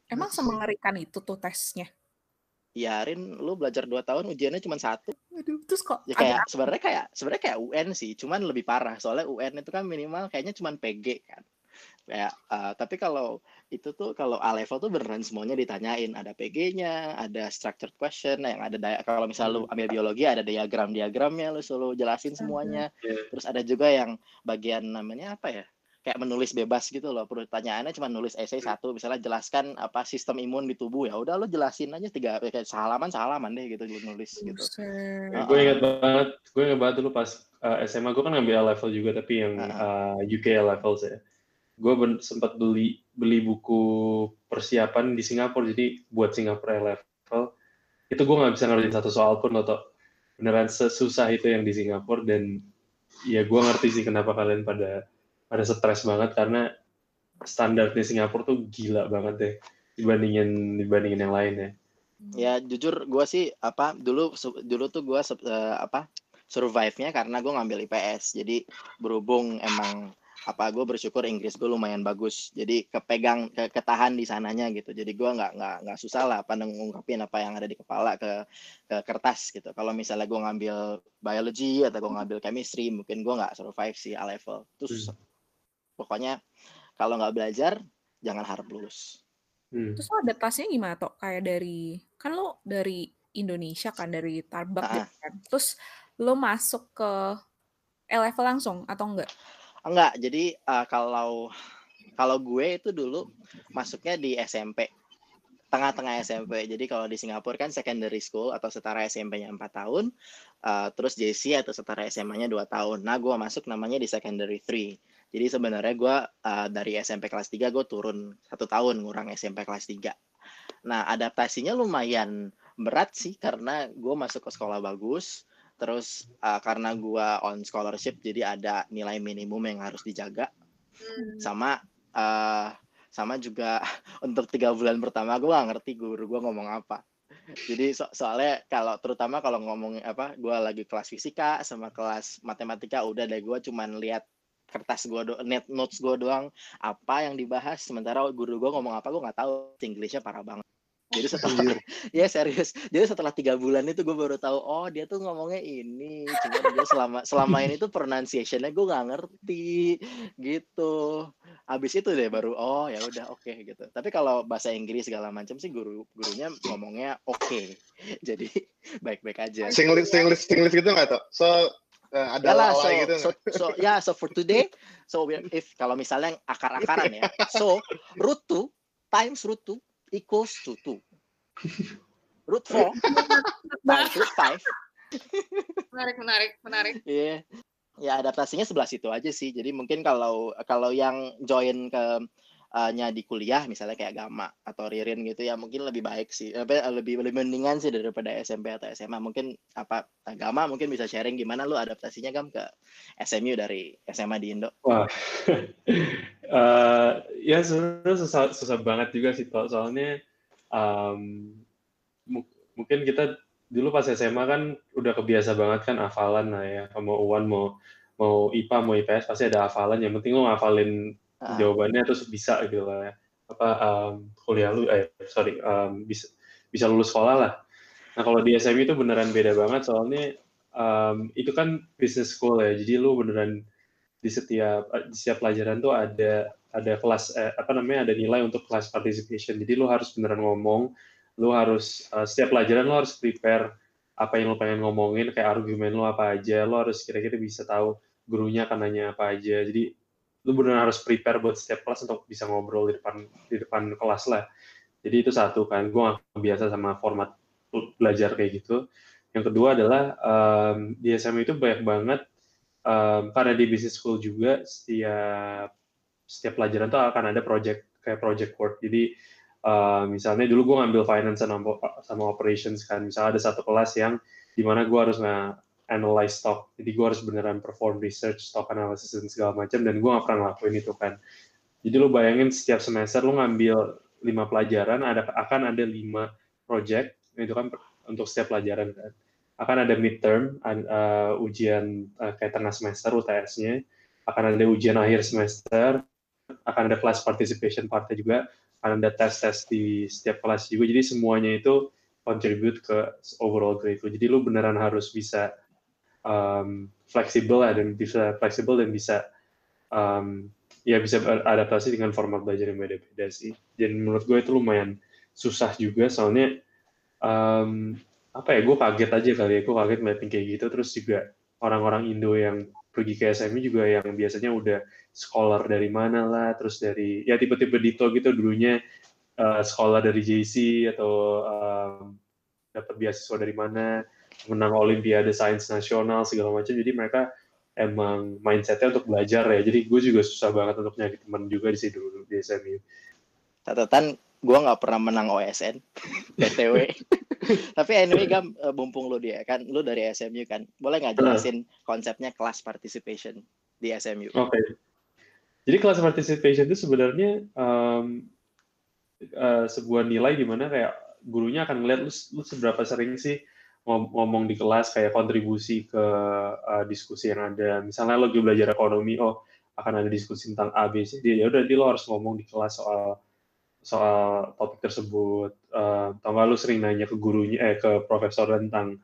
Speaker 3: Emang semengerikan itu tuh tesnya?
Speaker 6: Ya, Rin, lu belajar dua tahun ujiannya cuma satu.
Speaker 3: Aduh, terus kok
Speaker 6: ya kayak sebenarnya kayak sebenarnya kayak UN sih, cuman lebih parah. Soalnya UN itu kan minimal kayaknya cuma PG kan. kayak uh, tapi kalau itu tuh kalau A level tuh beneran semuanya ditanyain ada PG-nya ada structured question yang ada kalau misal lu ambil biologi ada diagram diagramnya lu selalu jelasin semuanya yeah. terus ada juga yang bagian namanya apa ya kayak menulis bebas gitu loh pertanyaannya cuma nulis essay satu misalnya jelaskan apa sistem imun di tubuh ya udah lo jelasin aja tiga kayak sehalaman sehalaman deh gitu nulis gitu.
Speaker 2: Uh, gue ingat banget gue ingat banget dulu pas uh, eh, SMA gue kan ngambil A level juga tapi yang uh, uh, UK A level sih. Gue sempat beli beli buku persiapan di Singapura jadi buat Singapura A level itu gue nggak bisa ngerti satu soal pun atau beneran sesusah itu yang di Singapura dan ya gue ngerti sih kenapa kalian pada pada stres banget karena standar di Singapura tuh gila banget deh dibandingin dibandingin yang lain ya.
Speaker 6: Ya jujur gue sih apa dulu dulu tuh gue uh, apa survive-nya karena gue ngambil IPS jadi berhubung emang apa gue bersyukur Inggris gue lumayan bagus. Jadi kepegang ke, ketahan di sananya gitu. Jadi gue nggak nggak nggak susah lah apa ngungkapin apa yang ada di kepala ke ke kertas gitu. Kalau misalnya gue ngambil biology atau gue ngambil chemistry mungkin gue nggak survive sih A level. Terus hmm pokoknya kalau nggak belajar jangan harap lulus
Speaker 3: hmm. terus lo adaptasinya gimana toh kayak dari kan lo dari Indonesia kan dari Tarbak ah. gitu kan terus lo masuk ke level langsung atau enggak
Speaker 6: enggak jadi uh, kalau kalau gue itu dulu masuknya di SMP tengah-tengah SMP. Jadi kalau di Singapura kan secondary school atau setara SMP-nya 4 tahun, uh, terus JC atau setara SMA-nya 2 tahun. Nah, gue masuk namanya di secondary 3. Jadi sebenarnya gue uh, dari SMP kelas 3 gue turun satu tahun ngurang SMP kelas 3. Nah adaptasinya lumayan berat sih karena gue masuk ke sekolah bagus. Terus uh, karena gue on scholarship jadi ada nilai minimum yang harus dijaga. Hmm. Sama uh, sama juga untuk tiga bulan pertama gue gak ngerti guru gue ngomong apa. Jadi so soalnya kalau terutama kalau ngomong apa, gue lagi kelas fisika sama kelas matematika udah deh gue cuman lihat kertas gue do net notes gue doang. Apa yang dibahas? Sementara guru gue ngomong apa gue nggak tahu. Inggrisnya parah banget. Jadi setelah ya serius. Jadi setelah tiga bulan itu gue baru tahu oh dia tuh ngomongnya ini. Cuma dia selama selama ini tuh pronunciationnya gue nggak ngerti. Gitu. Abis itu deh baru oh ya udah oke okay, gitu. Tapi kalau bahasa Inggris segala macam sih guru gurunya ngomongnya oke. Okay. jadi baik baik aja.
Speaker 5: Singlish Singlish Singlish gitu nggak tuh so Uh, ada
Speaker 6: lah, so, gitu. So, so, ya, yeah, so for today, so if kalau misalnya akar-akaran ya, so root 2 times root 2 equals to 2. Root 4 times root
Speaker 1: 5. menarik, menarik, menarik.
Speaker 6: Iya. Yeah. Ya adaptasinya sebelah situ aja sih. Jadi mungkin kalau kalau yang join ke nya di kuliah misalnya kayak Gama atau Ririn gitu ya mungkin lebih baik sih. Lebih lebih mendingan sih daripada SMP atau SMA mungkin apa Gama mungkin bisa sharing gimana lu adaptasinya Gam ke SMU dari SMA di Indo?
Speaker 2: Wah. Uh, ya sebenarnya susah, susah banget juga sih Pak soalnya um, mungkin kita dulu pas SMA kan udah kebiasa banget kan hafalan lah ya. Mau UAN mau mau IPA mau IPS pasti ada hafalan. Yang penting lo ngafalin uh. jawabannya terus bisa gitu lah ya. apa um, kuliah lu eh sorry um, bisa bisa lulus sekolah lah nah kalau di SMU itu beneran beda banget soalnya um, itu kan business school ya jadi lu beneran di setiap di setiap pelajaran tuh ada ada kelas eh, apa namanya ada nilai untuk kelas participation jadi lu harus beneran ngomong lu harus uh, setiap pelajaran lu harus prepare apa yang lu pengen ngomongin kayak argumen lu apa aja lu harus kira-kira bisa tahu gurunya akan nanya apa aja jadi lu benar harus prepare buat setiap kelas untuk bisa ngobrol di depan di depan kelas lah. Jadi itu satu kan gue gak biasa sama format belajar kayak gitu. Yang kedua adalah um, di SMA itu banyak banget um, karena di business school juga setiap setiap pelajaran tuh akan ada project kayak project work. Jadi uh, misalnya dulu gue ngambil finance sama, operations kan. Misalnya ada satu kelas yang di mana gue harus analyze stock. Jadi gue harus beneran perform research, stock analysis dan segala macam. Dan gue gak pernah ngelakuin itu kan. Jadi lo bayangin setiap semester lo ngambil lima pelajaran, ada akan ada lima project. Itu kan untuk setiap pelajaran kan. Akan ada midterm, uh, ujian uh, kayak tengah semester UTS-nya. Akan ada ujian akhir semester. Akan ada kelas participation part juga. Akan ada tes-tes di setiap kelas juga. Jadi semuanya itu contribute ke overall grade lo. Jadi lo beneran harus bisa um, fleksibel lah dan bisa fleksibel dan bisa um, ya bisa adaptasi dengan format belajar yang beda-beda sih. Dan menurut gue itu lumayan susah juga soalnya um, apa ya gue kaget aja kali ya gue kaget ngeliatin kayak gitu terus juga orang-orang Indo yang pergi ke SMI juga yang biasanya udah scholar dari mana lah terus dari ya tipe-tipe Dito gitu dulunya uh, scholar dari JC atau um, dapat beasiswa dari mana menang Olimpiade Sains Nasional segala macam. Jadi mereka emang mindsetnya untuk belajar ya. Jadi gue juga susah banget untuk nyari teman juga di dulu di SMU
Speaker 6: catatan gue nggak pernah menang OSN btw tapi anyway gam eh, mumpung lu dia kan lu dari SMU kan boleh nggak jelasin konsepnya kelas participation di SMU
Speaker 2: oke. Okay. jadi kelas participation itu sebenarnya um, uh, sebuah nilai di mana kayak gurunya akan ngeliat lu, lu seberapa sering sih ngomong di kelas kayak kontribusi ke uh, diskusi yang ada. Misalnya lo lagi belajar ekonomi, oh akan ada diskusi tentang A, B, C, D. Ya udah, lo harus ngomong di kelas soal soal topik tersebut. Uh, atau nggak lo sering nanya ke gurunya, eh ke profesor tentang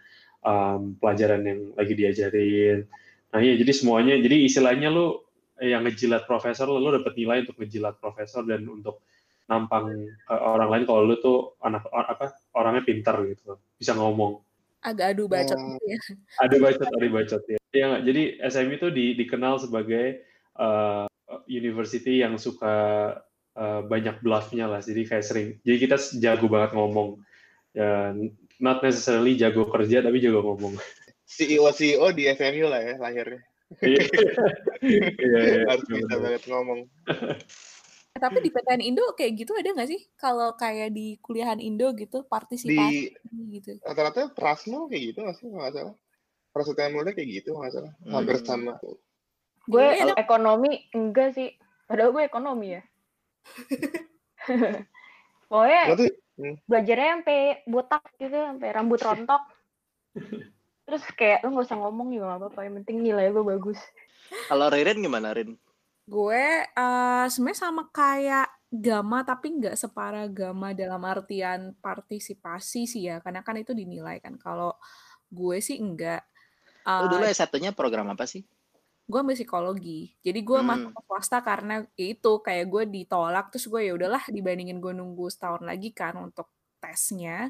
Speaker 2: um, pelajaran yang lagi diajarin. Nah iya, jadi semuanya, jadi istilahnya lo yang ngejilat profesor, lo, dapet nilai untuk ngejilat profesor dan untuk nampang ke orang lain kalau lo tuh anak apa orangnya pintar gitu, bisa ngomong
Speaker 3: agak adu bacot oh. gitu ya.
Speaker 2: Adu bacot, adu bacot ya. ya jadi SMU itu di, dikenal sebagai uh, university yang suka uh, banyak bluffnya lah. Jadi kayak sering. Jadi kita jago banget ngomong. Ya, not necessarily jago kerja tapi jago ngomong.
Speaker 5: CEO CEO di SMU lah ya lahirnya. Iya, iya, iya. Harus bisa banget ngomong.
Speaker 3: Eh, tapi di PTN Indo kayak gitu ada nggak sih? Kalau kayak di kuliahan Indo gitu partisipasi
Speaker 5: di, gitu. Rata-rata Prasmo kayak gitu nggak sih nggak salah. Prasetya Mulia kayak gitu nggak salah. Hmm. Hampir sama.
Speaker 4: Gue ya, ekonomi enggak sih. Padahal gue ekonomi ya. Pokoknya hmm. belajarnya sampai botak gitu, sampai rambut rontok. Terus kayak lu nggak usah ngomong juga gak apa-apa, yang penting nilai gue bagus.
Speaker 6: Kalau Ririn gimana Rin?
Speaker 3: Gue, uh, sebenarnya sama kayak Gama, tapi nggak separah Gama dalam artian partisipasi sih ya, karena kan itu dinilai kan. Kalau gue sih enggak.
Speaker 6: Uh, dulu S1-nya program apa sih?
Speaker 3: Gue ambil psikologi. Jadi gue hmm. masuk ke swasta karena ya itu, kayak gue ditolak, terus gue ya udahlah dibandingin gue nunggu setahun lagi kan untuk tesnya,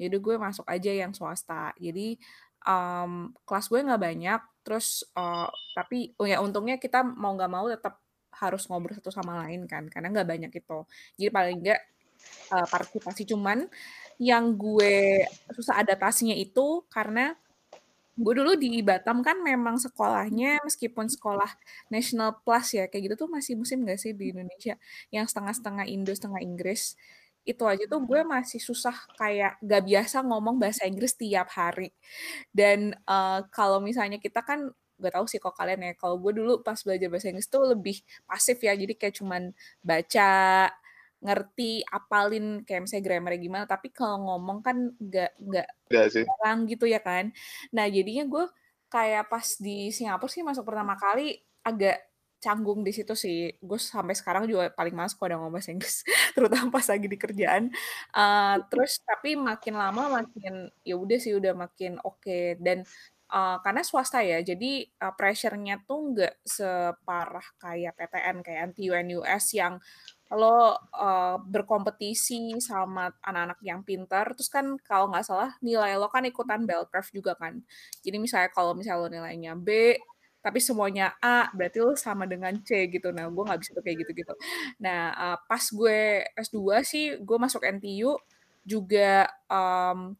Speaker 3: ya gue masuk aja yang swasta. Jadi, um, kelas gue nggak banyak, terus uh, tapi oh ya untungnya kita mau nggak mau tetap harus ngobrol satu sama lain kan karena nggak banyak itu. Jadi paling nggak uh, partisipasi cuman. Yang gue susah adaptasinya itu karena gue dulu di Batam kan memang sekolahnya meskipun sekolah national plus ya kayak gitu tuh masih musim gak sih di Indonesia? Yang setengah-setengah Indo setengah Inggris itu aja tuh gue masih susah kayak gak biasa ngomong bahasa Inggris tiap hari. Dan uh, kalau misalnya kita kan gak tahu sih kok kalian ya. Kalau gue dulu pas belajar bahasa Inggris tuh lebih pasif ya. Jadi kayak cuman baca, ngerti, apalin kayak misalnya grammar gimana. Tapi kalau ngomong kan gak nggak orang gitu ya kan. Nah jadinya gue kayak pas di Singapura sih masuk pertama kali agak canggung di situ sih. Gue sampai sekarang juga paling males kalau udah ngomong bahasa Inggris, terutama pas lagi di kerjaan. Uh, terus tapi makin lama makin ya udah sih udah makin oke okay. dan uh, karena swasta ya, jadi uh, pressure-nya tuh nggak separah kayak PTN kayak NTU NUS yang lo uh, berkompetisi sama anak-anak yang pintar, terus kan kalau nggak salah nilai lo kan ikutan bell curve juga kan. Jadi misalnya kalau misalnya lo nilainya B, tapi semuanya A berarti lo sama dengan C gitu. Nah gue nggak bisa tuh kayak gitu gitu nah uh, pas gue S2 sih gue masuk NTU juga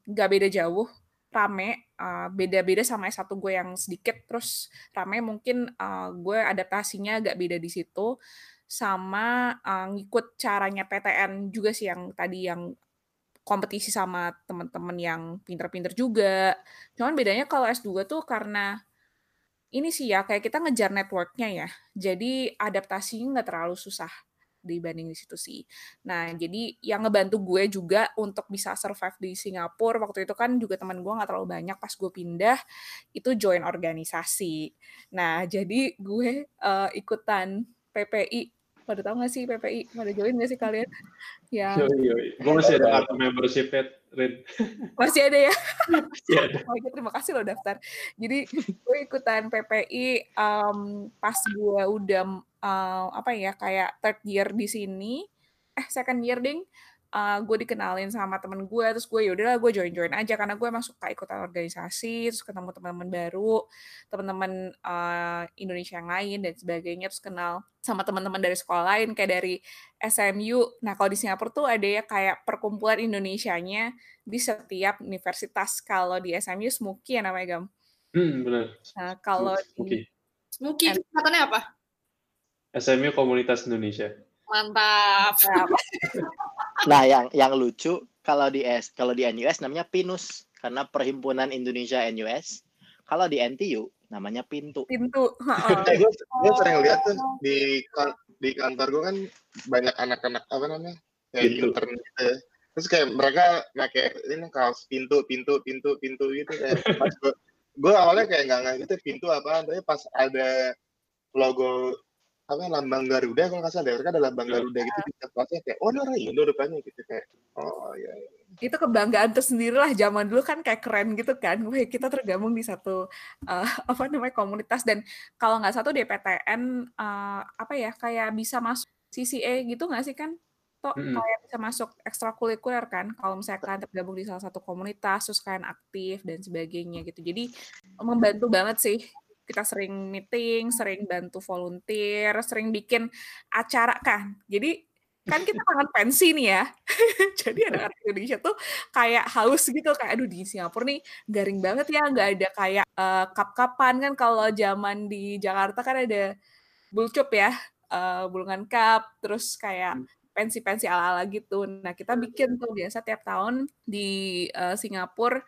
Speaker 3: nggak um, beda jauh rame uh, beda-beda sama S1 gue yang sedikit. Terus rame mungkin uh, gue adaptasinya agak beda di situ. Sama uh, ngikut caranya PTN juga sih yang tadi yang kompetisi sama teman-teman yang pinter-pinter juga. Cuman bedanya kalau S2 tuh karena ini sih ya, kayak kita ngejar networknya ya. Jadi adaptasinya nggak terlalu susah dibanding di situ sih. Nah, jadi yang ngebantu gue juga untuk bisa survive di Singapura waktu itu kan juga teman gue nggak terlalu banyak pas gue pindah itu join organisasi. Nah, jadi gue uh, ikutan PPI pada tahu nggak sih PPI? Pada join nggak sih kalian? Ya.
Speaker 2: Gue masih ada kartu membership Red.
Speaker 3: Masih ada ya?
Speaker 2: Masih ada.
Speaker 3: Oh, terima kasih loh daftar. Jadi gue ikutan PPI um, pas gue udah uh, apa ya kayak third year di sini, eh second year ding uh, gue dikenalin sama temen gue terus gue yaudahlah gue join join aja. Karena gue emang suka ikutan organisasi terus ketemu teman-teman baru teman-teman uh, Indonesia yang lain dan sebagainya terus kenal sama teman-teman dari sekolah lain kayak dari SMU nah kalau di Singapura tuh ada ya kayak perkumpulan Indonesianya di setiap universitas. Kalau di SMU Smuki ya namanya Gam.
Speaker 2: Hmm benar
Speaker 3: nah kalau
Speaker 2: Smuki
Speaker 1: Smuki katanya apa?
Speaker 2: SMU Komunitas Indonesia
Speaker 1: Mantap.
Speaker 6: nah, yang yang lucu kalau di S kalau di NUS namanya PINUS karena Perhimpunan Indonesia NUS. Kalau di NTU namanya Pintu.
Speaker 3: Pintu.
Speaker 5: eh, gue, gue sering lihat tuh di di kantor gue kan banyak anak-anak apa namanya kayak
Speaker 2: Pintu.
Speaker 5: intern gitu ya. Terus kayak mereka pakai ini kaos pintu, pintu, pintu, pintu gitu kayak pas gue, gue awalnya kayak nggak ngerti pintu apa, tapi pas ada logo apa lambang Garuda kalau nggak salah mereka ada lambang Garuda gitu di kelasnya. Kayak oh orang Indo depannya gitu kayak oh iya, iya.
Speaker 3: itu kebanggaan tersendiri lah zaman dulu kan kayak keren gitu kan. Wah, kita tergabung di satu uh, apa namanya komunitas. Dan kalau nggak satu DPTN uh, apa ya kayak bisa masuk CCA gitu nggak sih kan? Toh
Speaker 2: Mm-mm.
Speaker 3: kayak bisa masuk ekstrakurikuler kan kalau misalnya kalian tergabung di salah satu komunitas terus kalian aktif dan sebagainya gitu. Jadi membantu banget sih kita sering meeting, sering bantu volunteer, sering bikin acara kan. Jadi kan kita tangan pensi nih ya. Jadi ada anak Indonesia tuh kayak haus gitu kayak aduh di Singapura nih garing banget ya nggak ada kayak uh, kap-kapan kan kalau zaman di Jakarta kan ada bulcup ya, uh, bulungan cup, terus kayak pensi-pensi ala-ala gitu. Nah kita bikin tuh biasa tiap tahun di uh, Singapura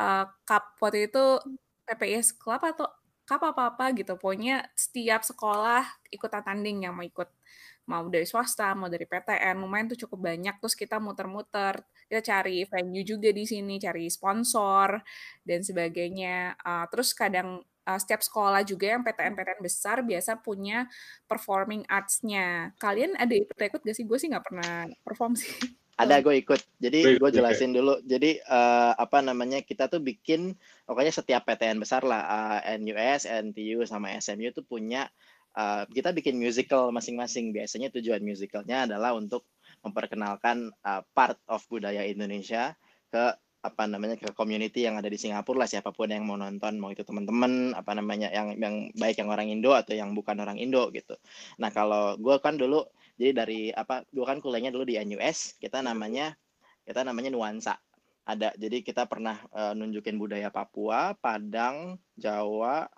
Speaker 3: uh, cup waktu itu PPS Club atau cup apa-apa gitu. Pokoknya setiap sekolah ikutan tanding yang mau ikut. Mau dari swasta, mau dari PTN, lumayan tuh cukup banyak. Terus kita muter-muter, kita cari venue juga di sini, cari sponsor, dan sebagainya. Uh, terus kadang uh, setiap sekolah juga yang PTN-PTN besar biasa punya performing arts-nya. Kalian ada ikut-ikut gak sih? Gue sih nggak pernah perform sih.
Speaker 6: Ada gue ikut. Jadi
Speaker 2: Gue
Speaker 6: jelasin dulu. Jadi uh, apa namanya kita tuh bikin pokoknya setiap PTN besar lah uh, NUS, NTU sama SMU tuh punya uh, kita bikin musical masing-masing. Biasanya tujuan musicalnya adalah untuk memperkenalkan uh, part of budaya Indonesia ke apa namanya ke community yang ada di Singapura lah siapa pun yang mau nonton mau itu teman-teman apa namanya yang yang baik yang orang Indo atau yang bukan orang Indo gitu. Nah kalau gue kan dulu jadi dari apa gue kan kuliahnya dulu di NUS kita namanya kita namanya nuansa. Ada jadi kita pernah uh, nunjukin budaya Papua Padang Jawa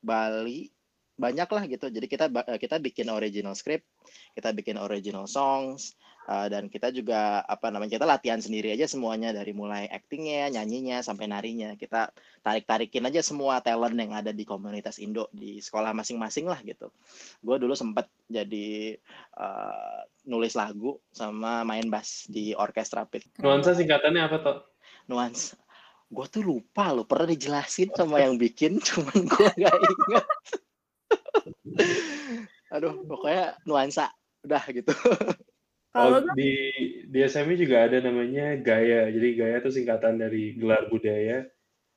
Speaker 6: Bali banyak lah gitu. Jadi kita kita bikin original script kita bikin original songs uh, dan kita juga apa namanya kita latihan sendiri aja semuanya dari mulai actingnya nyanyinya sampai narinya. Kita tarik tarikin aja semua talent yang ada di komunitas Indo di sekolah masing-masing lah gitu. Gue dulu sempet jadi uh, nulis lagu sama main bass di orkestra pit.
Speaker 2: Nuansa singkatannya apa toh
Speaker 6: nuansa. Gue tuh lupa lo pernah dijelasin sama yang bikin cuman gue gak ingat aduh pokoknya nuansa udah gitu
Speaker 2: Oh, di di SMI juga ada namanya Gaya. Jadi Gaya itu singkatan dari gelar budaya.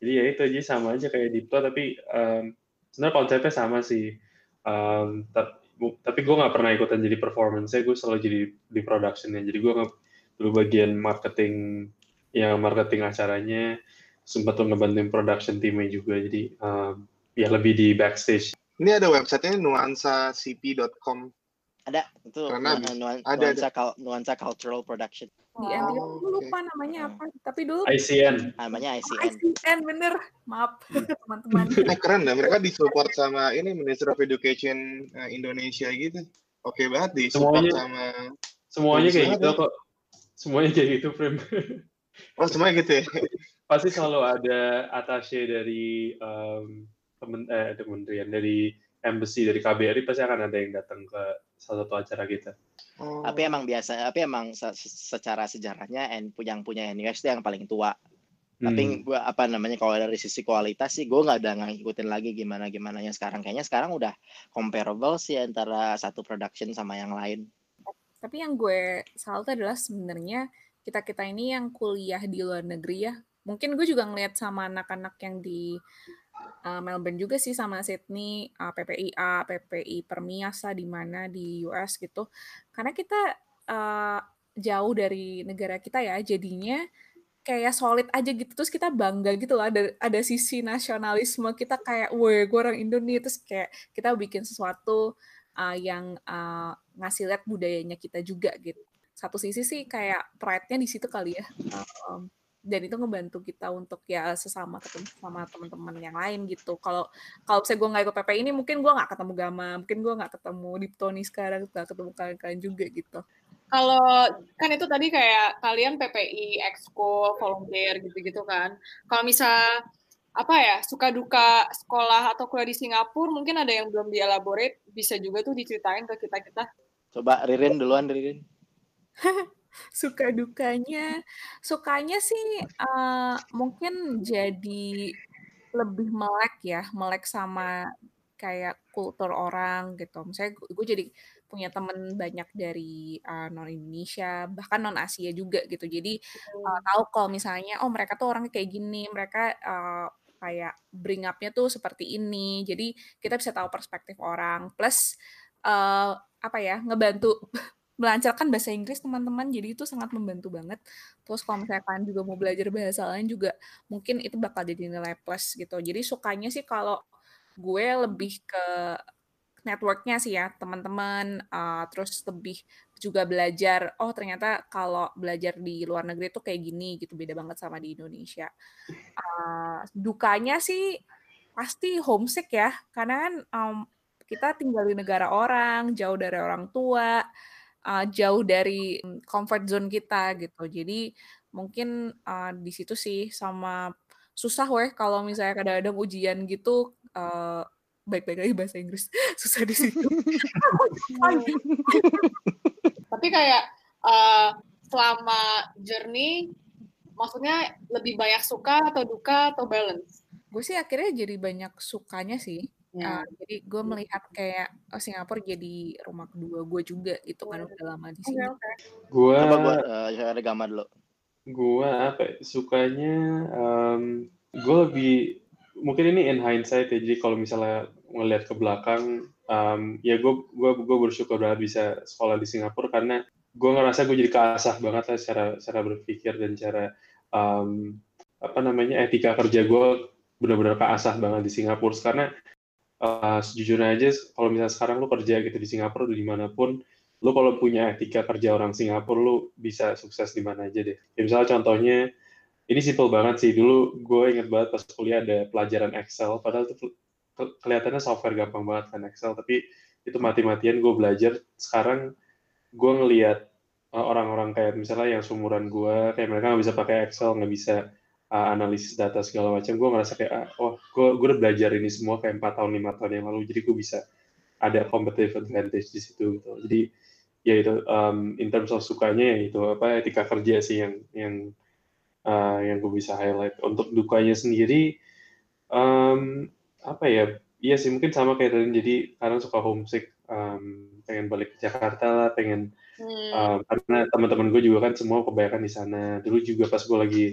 Speaker 2: Jadi ya itu aja sama aja kayak Dipto tapi um, sebenarnya konsepnya sama sih. Um, tapi gue nggak pernah ikutan jadi performance saya gue selalu jadi di productionnya jadi gue nggak dulu bagian marketing yang marketing acaranya sempat tuh ngebantuin production timnya juga jadi um, ya lebih di backstage
Speaker 5: ini ada websitenya nuansacp.com
Speaker 6: ada itu
Speaker 5: Karena
Speaker 6: nuansa,
Speaker 5: ada,
Speaker 6: nuansa, ada. nuansa cultural production.
Speaker 3: Di MBA oh, okay. lupa namanya apa tapi dulu
Speaker 2: ICN
Speaker 6: namanya ICN
Speaker 3: ICN bener. Maaf teman-teman.
Speaker 5: Eh keren dah mereka disupport sama ini Minister of Education uh, Indonesia gitu. Oke okay banget di
Speaker 2: semuanya
Speaker 5: sama
Speaker 2: semuanya kayak gitu kok. Semuanya kayak gitu frame
Speaker 5: oh semuanya gitu ya?
Speaker 2: Pasti selalu ada attaché dari um, eh, kementerian dari embassy dari KBRI pasti akan ada yang datang ke salah satu acara kita.
Speaker 6: Oh. Tapi emang biasa, tapi emang se secara sejarahnya yang punya NUS itu yang paling tua. Tapi
Speaker 2: Hmm.
Speaker 6: gua apa namanya kalau dari sisi kualitas sih gue nggak ada ngikutin lagi gimana gimana yang sekarang. Kayaknya sekarang udah comparable sih antara satu production sama yang lain.
Speaker 3: Tapi yang gue salut adalah sebenarnya kita-kita ini yang kuliah di luar negeri ya. Mungkin gue juga ngeliat sama anak-anak yang di uh, Melbourne juga sih sama Sydney, uh, PPIA, PPI Permiasa di mana di US gitu. Karena kita uh, jauh dari negara kita ya, jadinya kayak solid aja gitu. Terus kita bangga gitu lah ada ada sisi nasionalisme kita kayak woi gue orang Indonesia terus kayak kita bikin sesuatu uh, yang uh, ngasih lihat budayanya kita juga gitu. Satu sisi sih kayak pride-nya di situ kali ya. Um, dan itu ngebantu kita untuk ya sesama ketemu sama teman-teman yang lain gitu kalau kalau saya gue nggak ikut PP ini mungkin gue nggak ketemu Gama mungkin gue nggak ketemu Diptoni sekarang nggak ketemu kalian-kalian juga gitu
Speaker 1: kalau kan itu tadi kayak kalian PPI, exco, volunteer gitu-gitu kan. Kalau misal apa ya suka duka sekolah atau kuliah di Singapura mungkin ada yang belum dielaborate bisa juga tuh diceritain ke kita kita.
Speaker 6: Coba Ririn duluan Ririn.
Speaker 3: suka dukanya. Sukanya sih uh, mungkin jadi lebih melek ya melek sama kayak kultur orang gitu. Misalnya gue jadi punya temen banyak dari uh, non Indonesia bahkan non Asia juga gitu. Jadi uh, tahu kalau misalnya oh mereka tuh orangnya kayak gini mereka uh, kayak bring up-nya tuh seperti ini. Jadi kita bisa tahu perspektif orang. Plus uh, apa ya ngebantu melancarkan bahasa Inggris teman-teman. Jadi itu sangat membantu banget. Terus kalau misalnya kalian juga mau belajar bahasa lain juga mungkin itu bakal jadi nilai plus gitu. Jadi sukanya sih kalau gue lebih ke networknya sih ya teman-teman uh, terus lebih juga belajar oh ternyata kalau belajar di luar negeri tuh kayak gini gitu. Beda banget sama di Indonesia. Uh, dukanya sih pasti homesick ya. Karena kan um, kita tinggal di negara orang jauh dari orang tua uh, jauh dari comfort zone kita gitu jadi mungkin uh, di situ sih sama susah weh kalau misalnya kadang-kadang ujian gitu uh, baik-baik lagi bahasa Inggris susah di situ.
Speaker 1: Tapi kayak uh, selama journey, maksudnya lebih banyak suka atau duka atau balance?
Speaker 3: Gue sih akhirnya jadi banyak sukanya sih. Ya. Uh, jadi gue melihat kayak oh, Singapura jadi rumah kedua gue juga gitu kan udah lama di sini.
Speaker 1: Okay.
Speaker 6: Gua coba gue uh, ada gambar dulu.
Speaker 2: Gue apa? Ya, sukanya um, gue lebih mungkin ini in hindsight ya jadi kalau misalnya ngelihat ke belakang um, ya gue gue gue bersyukur banget bisa sekolah di Singapura karena gue ngerasa gue jadi keasah banget lah secara secara berpikir dan cara um, apa namanya etika kerja gue benar-benar keasah banget di Singapura karena uh, sejujurnya aja kalau misalnya sekarang lu kerja gitu di Singapura di di mana pun lu kalau punya etika kerja orang Singapura lu bisa sukses di mana aja deh. Ya, misalnya contohnya ini simple banget sih. Dulu gue inget banget pas kuliah ada pelajaran Excel. Padahal itu kelihatannya software gampang banget kan Excel. Tapi itu mati-matian gue belajar. Sekarang gue ngelihat orang-orang kayak misalnya yang seumuran gue kayak mereka nggak bisa pakai Excel nggak bisa uh, analisis data segala macam gue ngerasa kayak ah, oh gue gue udah belajar ini semua kayak empat tahun lima tahun yang lalu jadi gue bisa ada competitive advantage di situ gitu jadi ya itu um, in terms of sukanya ya itu apa etika kerja sih yang yang uh, yang gue bisa highlight. Untuk dukanya sendiri, um, apa ya? Iya sih mungkin sama kayak tadi. Jadi kadang suka homesick, um, pengen balik ke Jakarta lah, pengen hmm. um, karena teman-teman gue juga kan semua kebanyakan di sana. Dulu juga pas gue lagi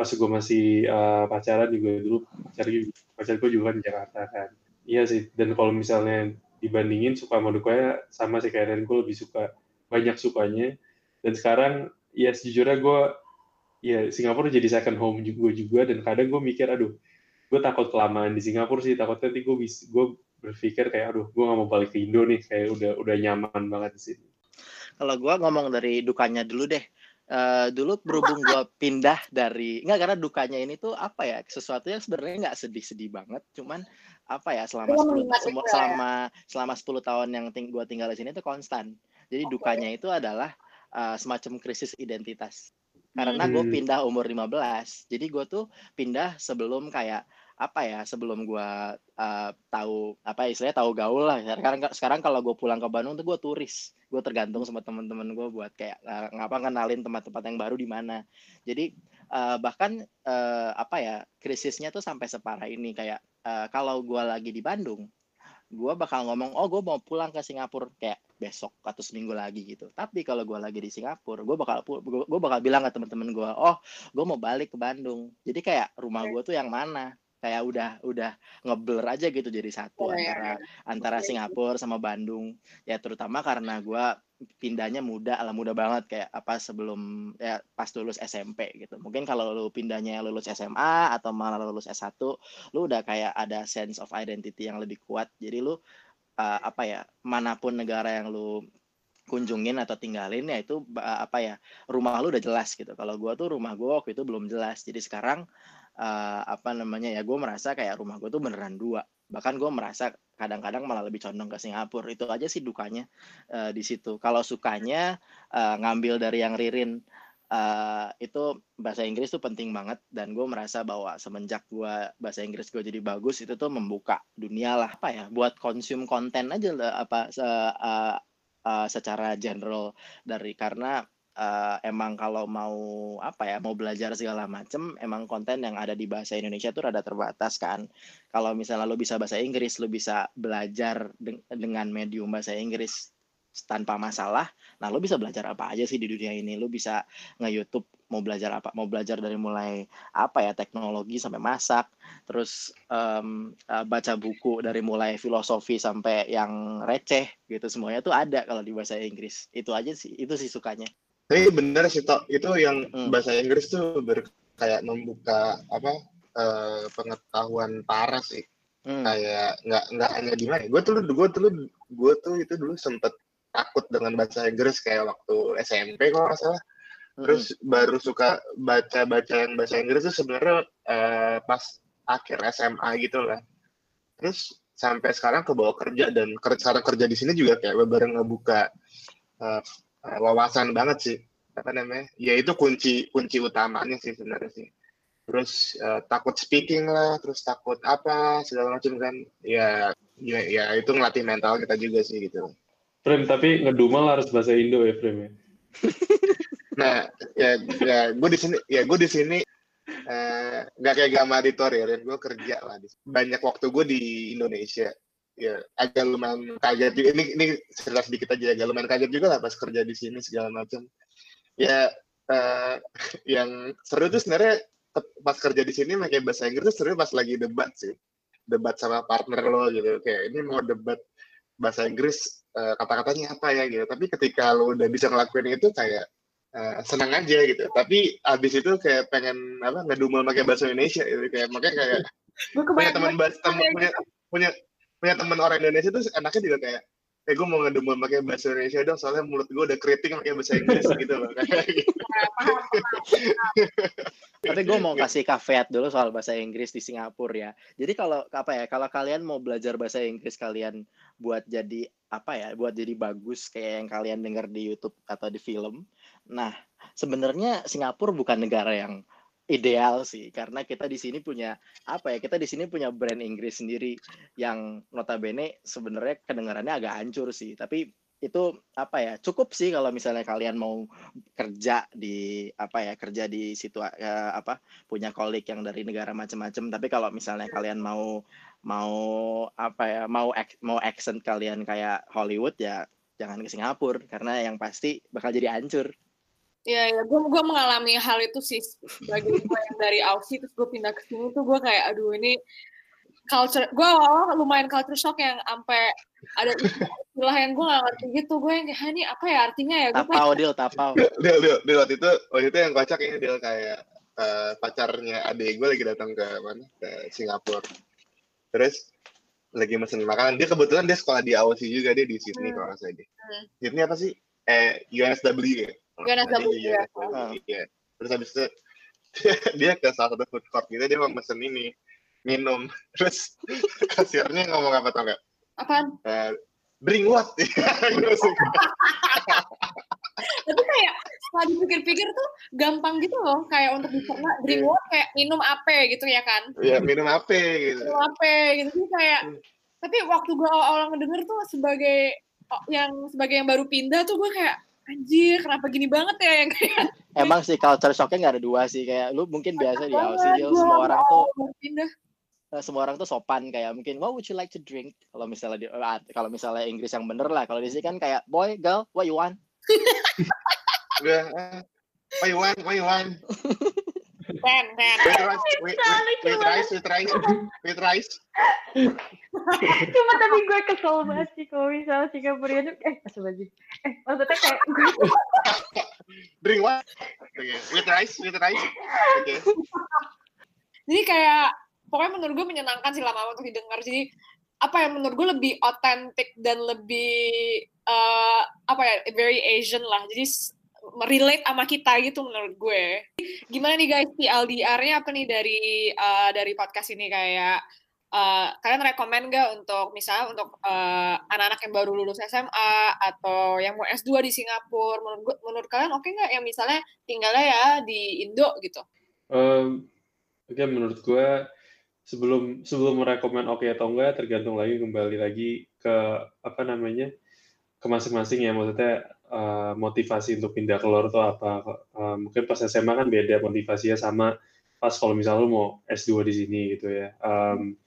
Speaker 2: pas gue masih uh, pacaran juga dulu pacar pacar gue juga kan di Jakarta kan. Iya sih. Dan kalau misalnya dibandingin suka sama dukanya sama sih kayak gue lebih suka banyak sukanya. Dan sekarang ya sejujurnya gue ya Singapura jadi second home juga juga dan kadang gue mikir aduh gue takut kelamaan di Singapura sih takutnya nanti gue bisa gue berpikir kayak aduh gue gak mau balik ke Indo nih kayak udah udah nyaman banget di sini.
Speaker 6: Kalau gue ngomong dari dukanya dulu deh. Uh, dulu berhubung gue pindah dari nggak karena dukanya ini tuh apa ya sesuatu yang sebenarnya nggak sedih-sedih banget. Cuman apa ya selama 10, semua, selama selama 10 tahun yang ting gue tinggal di sini tuh konstan. Jadi okay. dukanya itu adalah uh, semacam krisis identitas. Karena gue pindah umur 15 jadi gue tuh pindah sebelum kayak apa ya sebelum gue uh, tahu apa istilahnya tahu gaul lah. Sekarang sekarang kalau gue pulang ke Bandung tuh gue turis. Gue tergantung sama teman-teman gue buat kayak uh, ngapa kenalin tempat-tempat yang baru di mana. Jadi uh, bahkan uh, apa ya krisisnya tuh sampai separah ini. Kayak uh, kalau gue lagi di Bandung gue bakal ngomong oh gue mau pulang ke Singapura kayak besok atau seminggu lagi gitu. Tapi kalau gue lagi di Singapura gue bakal gue bakal bilang ke teman-teman gue oh gue mau balik ke Bandung. Jadi kayak rumah gue tuh yang mana kayak udah udah ngeblur aja gitu jadi satu oh, antara ya. antara Singapura sama Bandung ya terutama karena gue pindahnya muda lah muda banget kayak apa sebelum ya pas lulus SMP gitu. Mungkin kalau lu pindahnya lulus SMA atau malah lulus S1, lu udah kayak ada sense of identity yang lebih kuat. Jadi lu uh, apa ya, mana pun negara yang lu kunjungin atau tinggalin ya itu apa ya, rumah lu udah jelas gitu. Kalau gua tuh rumah gua waktu itu belum jelas. Jadi sekarang uh, apa namanya ya, gue merasa kayak rumah gue tuh beneran dua. Bahkan gue merasa kadang-kadang malah lebih condong ke Singapura. Itu aja sih dukanya uh, di situ. Kalau sukanya uh, ngambil dari yang Ririn uh, itu bahasa Inggris tuh penting banget. Dan gue merasa bahwa semenjak gue bahasa Inggris gue jadi bagus itu tuh membuka dunia lah apa ya buat konsum konten aja lah apa se, uh, uh, secara general dari karena uh, emang kalau mau apa ya mau belajar segala macem emang konten yang ada di bahasa Indonesia tuh rada terbatas kan. Kalau misalnya lo bisa bahasa Inggris lo bisa belajar de dengan medium bahasa Inggris tanpa masalah nah lo bisa belajar apa aja sih di dunia ini. Lo bisa nge YouTube mau belajar apa mau belajar dari mulai apa ya teknologi sampai masak terus um, baca buku dari mulai filosofi sampai yang receh gitu semuanya tuh ada kalau di bahasa Inggris. Itu aja sih itu sih sukanya
Speaker 5: tapi bener sih toh itu yang hmm. bahasa Inggris tuh ber, kayak membuka apa uh, pengetahuan parah sih hmm. kayak nggak nggak hanya di mana gue tuh gue tuh gue tuh itu dulu sempet takut dengan bahasa Inggris kayak waktu SMP kalau nggak salah hmm. terus baru suka baca baca yang bahasa Inggris tuh sebenarnya uh, pas akhir SMA gitu lah terus sampai sekarang ke bawah kerja dan cara kerja di sini juga kayak bareng ngebuka uh, wawasan banget sih apa namanya? Ya itu kunci kunci utamanya sih sebenarnya sih. Terus uh, takut speaking lah terus takut apa segala macam kan. Ya ya, ya itu ngelatih mental kita juga sih gitu.
Speaker 2: Frame tapi ngedumal harus bahasa Indo ya Frame ya
Speaker 5: nah ya ya gue di sini ya gue di sini eh, nggak uh, kayak Editor ya. Gue kerja lah banyak waktu gue di Indonesia ya agak lumayan kaget juga. Ini ini cerita sedikit aja agak lumayan kaget juga lah pas kerja di sini segala macam. Ya uh, yang seru tuh sebenarnya pas kerja di sini pakai bahasa Inggris tuh seru pas lagi debat sih. Debat sama partner lo gitu. Kayak ini mau debat bahasa Inggris uh, kata-katanya apa ya gitu. Tapi ketika lo udah bisa ngelakuin itu kayak uh, senang aja gitu. Tapi abis itu kayak pengen apa ngedumel pakai bahasa Indonesia gitu. Kayak makanya kayak punya teman bahasa punya punya punya teman orang Indonesia tuh enaknya juga kayak eh gue mau ngedumel pakai bahasa Indonesia dong soalnya mulut gue udah keriting pakai bahasa Inggris gitu loh
Speaker 6: tapi gue mau kasih kafeat dulu soal bahasa Inggris di Singapura ya. Jadi kalau apa ya kalau kalian mau belajar bahasa Inggris kalian buat jadi apa ya buat jadi bagus kayak yang kalian dengar di YouTube atau di film. Nah sebenarnya Singapura bukan negara yang ideal sih karena kita di sini punya apa ya kita di sini punya brand Inggris sendiri yang notabene sebenarnya kedengarannya agak hancur sih. Tapi itu apa ya cukup sih kalau misalnya kalian mau kerja di apa ya kerja di situ ya, apa punya kolik yang dari negara macam-macam tapi kalau misalnya kalian mau mau apa ya mau mau accent kalian kayak Hollywood ya jangan ke Singapura karena yang pasti bakal jadi hancur
Speaker 1: Iya, ya, gue gue mengalami hal itu sih. Sebagai gue yang dari Aussie terus gue pindah ke sini tuh gue kayak aduh ini culture gue awal lumayan culture shock yang sampai ada istilah yang gue gak ngerti gitu. Gue yang kayak ini apa ya artinya ya?
Speaker 6: Gue tapau deal tapau.
Speaker 5: Deal deal deal waktu itu waktu itu yang kocak ini deal kayak uh, pacarnya adik gue lagi datang ke mana? Ke Singapura. Terus lagi mesen makanan. Dia kebetulan dia sekolah di Aussie juga dia di Sydney hmm. kalau salah dia. Hmm. Sydney apa sih? Eh UNSW ya
Speaker 1: Gak ada
Speaker 5: iya, iya. Terus habis itu dia ke salah satu food court gitu dia mau mesen ini minum terus kasirnya ngomong apa tau gak?
Speaker 1: Apaan?
Speaker 5: Uh, bring what?
Speaker 1: Tapi kayak setelah dipikir-pikir tuh gampang gitu loh, kayak untuk dicerna drink water kayak minum apa gitu ya kan?
Speaker 5: Iya, minum apa gitu.
Speaker 1: Minum apa gitu Jadi kayak tapi waktu gue awal-awal ngedenger tuh sebagai yang sebagai yang baru pindah tuh gue kayak anjir kenapa gini banget ya yang kayak
Speaker 6: Emang sih culture shocknya nggak ada dua sih kayak lu mungkin biasa di Aussie
Speaker 1: Gua
Speaker 6: semua orang tuh eh, semua orang tuh sopan kayak mungkin what would you like to drink kalau misalnya di ah, kalau misalnya Inggris yang bener lah kalau di sini kan kayak boy girl what you want
Speaker 5: ah, what you want, what you want?
Speaker 1: Ten, ten.
Speaker 5: With rice, with, with, with rice, with rice, with rice.
Speaker 4: Cuma tapi gue kesel banget sih kalau misalnya Singapura itu eh lagi. Eh maksudnya kayak gue
Speaker 5: Drink what? Oke, with rice, with rice. Oke.
Speaker 1: Jadi kayak pokoknya menurut gue menyenangkan sih lama untuk didengar. Jadi apa ya menurut gue lebih otentik dan lebih eh, apa ya very Asian lah. Jadi relate sama kita gitu menurut gue. Gimana nih guys TLDR-nya apa nih dari eh, dari podcast ini kayak eh, kalian rekomend gak untuk misalnya untuk eh, anak-anak yang baru lulus SMA atau yang mau S2 di Singapura menurut menurut kalian oke nggak yang misalnya tinggalnya ya di Indo gitu?
Speaker 2: Em, Oke, menurut gue sebelum sebelum merekomen oke atau enggak tergantung lagi kembali lagi ke apa namanya ke masing-masing ya. Maksudnya eh, motivasi untuk pindah keluar tuh apa? Eh, mungkin pas SMA kan beda motivasinya sama pas kalau misalnya lu mau S2 di sini gitu ya. Em,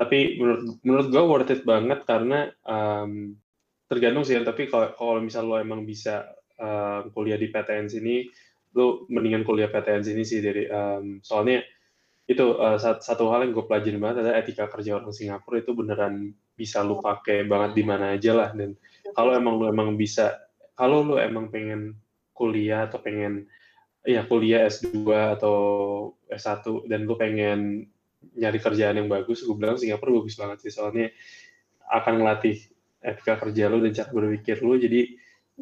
Speaker 2: tapi menurut menurut gue worth it banget karena em, tergantung sih ya. Tapi kalau kalau misal lo emang bisa eh, kuliah di PTN sini lu mendingan kuliah PTN sini sih. Dari em, soalnya itu sat- satu hal yang gue pelajarin banget adalah etika kerja orang Singapura itu beneran bisa lu pakai banget di mana aja lah. Dan kalau emang lu emang bisa kalau lu emang pengen kuliah atau pengen ya kuliah S2 atau S1 dan lu pengen nyari kerjaan yang bagus gue bilang Singapura bagus banget sih soalnya akan ngelatih etika kerja lu dan cara berpikir lu jadi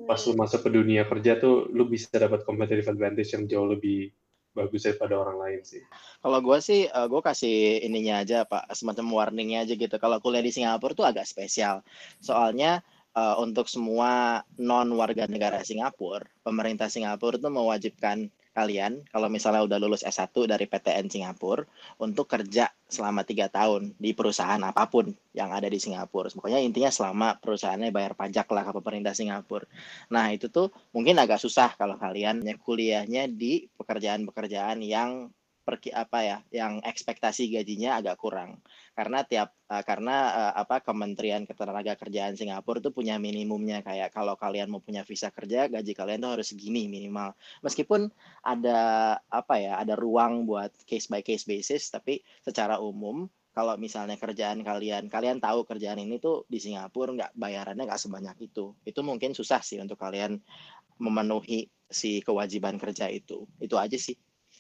Speaker 2: pas lu masuk ke dunia kerja tuh lu bisa dapat competitive advantage yang jauh lebih bagus daripada orang lain sih.
Speaker 6: Kalau gue sih, eh, gue kasih ininya aja pak, semacam warningnya aja gitu. Kalau kuliah di Singapura tuh agak spesial. Soalnya eh, untuk semua non warga negara Singapura, pemerintah Singapura tuh mewajibkan kalian kalau misalnya udah lulus S1 dari PTN Singapura untuk kerja selama tiga tahun di perusahaan apa pun yang ada di Singapura. Pokoknya intinya selama perusahaannya bayar pajak lah ke pemerintah Singapura. Nah itu tuh mungkin agak susah kalau kalian kuliahnya di pekerjaan-pekerjaan yang perki apa ya yang ekspektasi gajinya agak kurang. Karena tiap eh, karena eh, apa Kementerian Ketenagakerjaan Singapura tuh punya minimumnya. Kayak kalau kalian mau punya visa kerja gaji kalian tuh harus segini minimal. Meskipun ada apa ya ada ruang buat case by case basis tapi secara umum kalau misalnya kerjaan kalian kalian tahu kerjaan ini tuh di Singapura nggak bayarannya nggak sebanyak itu. Itu mungkin susah sih untuk kalian memenuhi si kewajiban kerja itu. Itu aja sih.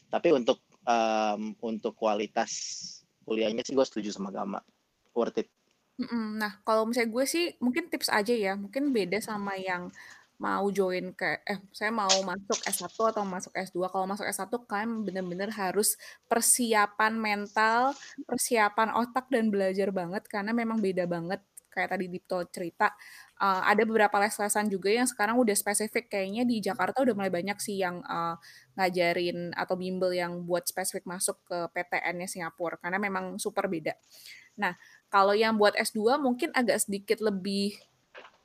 Speaker 6: Tapi untuk em, untuk kualitas kuliahnya sih gue setuju sama Gama. Worth it.
Speaker 3: Nah, kalau misalnya gue sih mungkin tips aja ya, mungkin beda sama yang mau join ke eh saya mau masuk S1 atau masuk S2. Kalau masuk S1 kan bener-bener harus persiapan mental, persiapan otak dan belajar banget. Karena memang beda banget. Kayak tadi Dipto cerita uh, ada beberapa les-lesan juga yang sekarang udah spesifik kayaknya di Jakarta udah mulai banyak sih yang uh, ngajarin atau bimbel yang buat spesifik masuk ke PTN-nya Singapura karena memang super beda. Nah, kalau yang buat S2 mungkin agak sedikit lebih,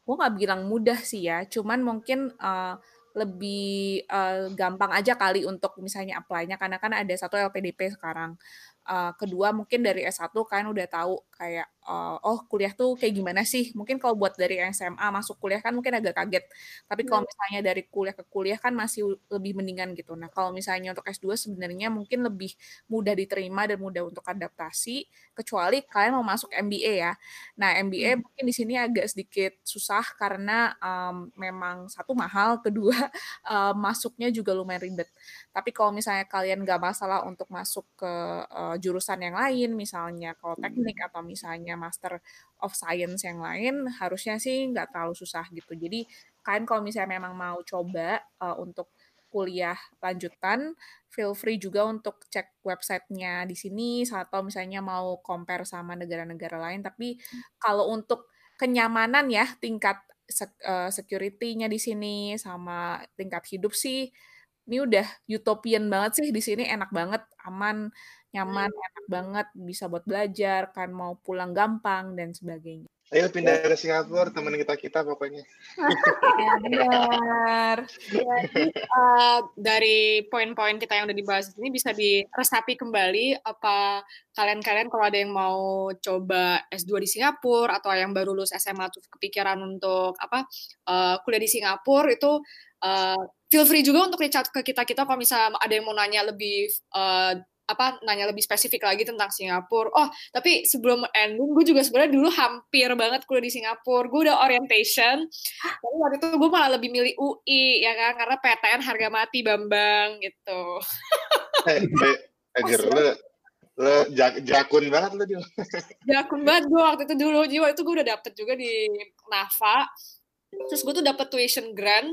Speaker 3: gue nggak bilang mudah sih ya, cuman mungkin uh, lebih uh, gampang aja kali untuk misalnya apply-nya karena kan ada satu LPDP sekarang. Uh, kedua mungkin dari S1 kan udah tahu kayak uh, oh kuliah tuh kayak gimana sih? Mungkin kalau buat dari SMA masuk kuliah kan mungkin agak kaget. Tapi kalau misalnya dari kuliah ke kuliah kan masih lebih mendingan gitu. Nah, kalau misalnya untuk S2 sebenarnya mungkin lebih mudah diterima dan mudah untuk adaptasi kecuali kalian mau masuk MBA ya. Nah, MBA mungkin di sini agak sedikit susah karena um, memang satu mahal, kedua uh, masuknya juga lumayan ribet. Tapi kalau misalnya kalian nggak masalah untuk masuk ke uh, jurusan yang lain, misalnya kalau teknik atau misalnya Master of Science yang lain, harusnya sih nggak terlalu susah gitu. Jadi kalian kalau misalnya memang mau coba uh, untuk kuliah lanjutan, feel free juga untuk cek websitenya di sini, atau misalnya mau compare sama negara-negara lain. Tapi kalau untuk kenyamanan ya, tingkat uh, security-nya di sini sama tingkat hidup sih ini udah utopian banget sih di sini enak banget aman nyaman hmm. enak banget bisa buat belajar kan mau pulang gampang dan sebagainya
Speaker 5: Ayo pindah ke Singapura, teman kita kita pokoknya.
Speaker 1: ya, benar. Jadi uh, dari poin-poin kita yang udah dibahas ini bisa diresapi kembali apa kalian-kalian kalau ada yang mau coba S2 di Singapura atau yang baru lulus SMA tuh kepikiran untuk apa uh, kuliah di Singapura itu uh, feel free juga untuk reach out ke kita kita kalau misalnya ada yang mau nanya lebih uh, apa nanya lebih spesifik lagi tentang Singapura. Oh, tapi sebelum ending gue juga sebenarnya dulu hampir banget kuliah di Singapura. Gue udah orientation. Tapi waktu itu gue malah lebih milih UI ya kan karena PTN harga mati Bambang gitu.
Speaker 5: Eh, eh lo lo jakun banget lo dia.
Speaker 1: jakun banget gue waktu itu dulu. Jadi waktu itu gue udah dapet juga di Nafa. Terus gue tuh dapet tuition grant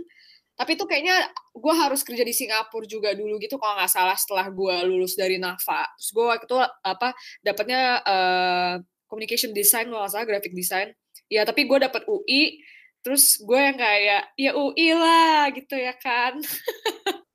Speaker 1: tapi itu kayaknya gue harus kerja di Singapura juga dulu gitu kalau nggak salah setelah gue lulus dari Nafa terus gue waktu itu apa dapatnya uh, communication design kalau nggak salah graphic design ya tapi gue dapat UI terus gue yang kayak ya UI lah gitu ya kan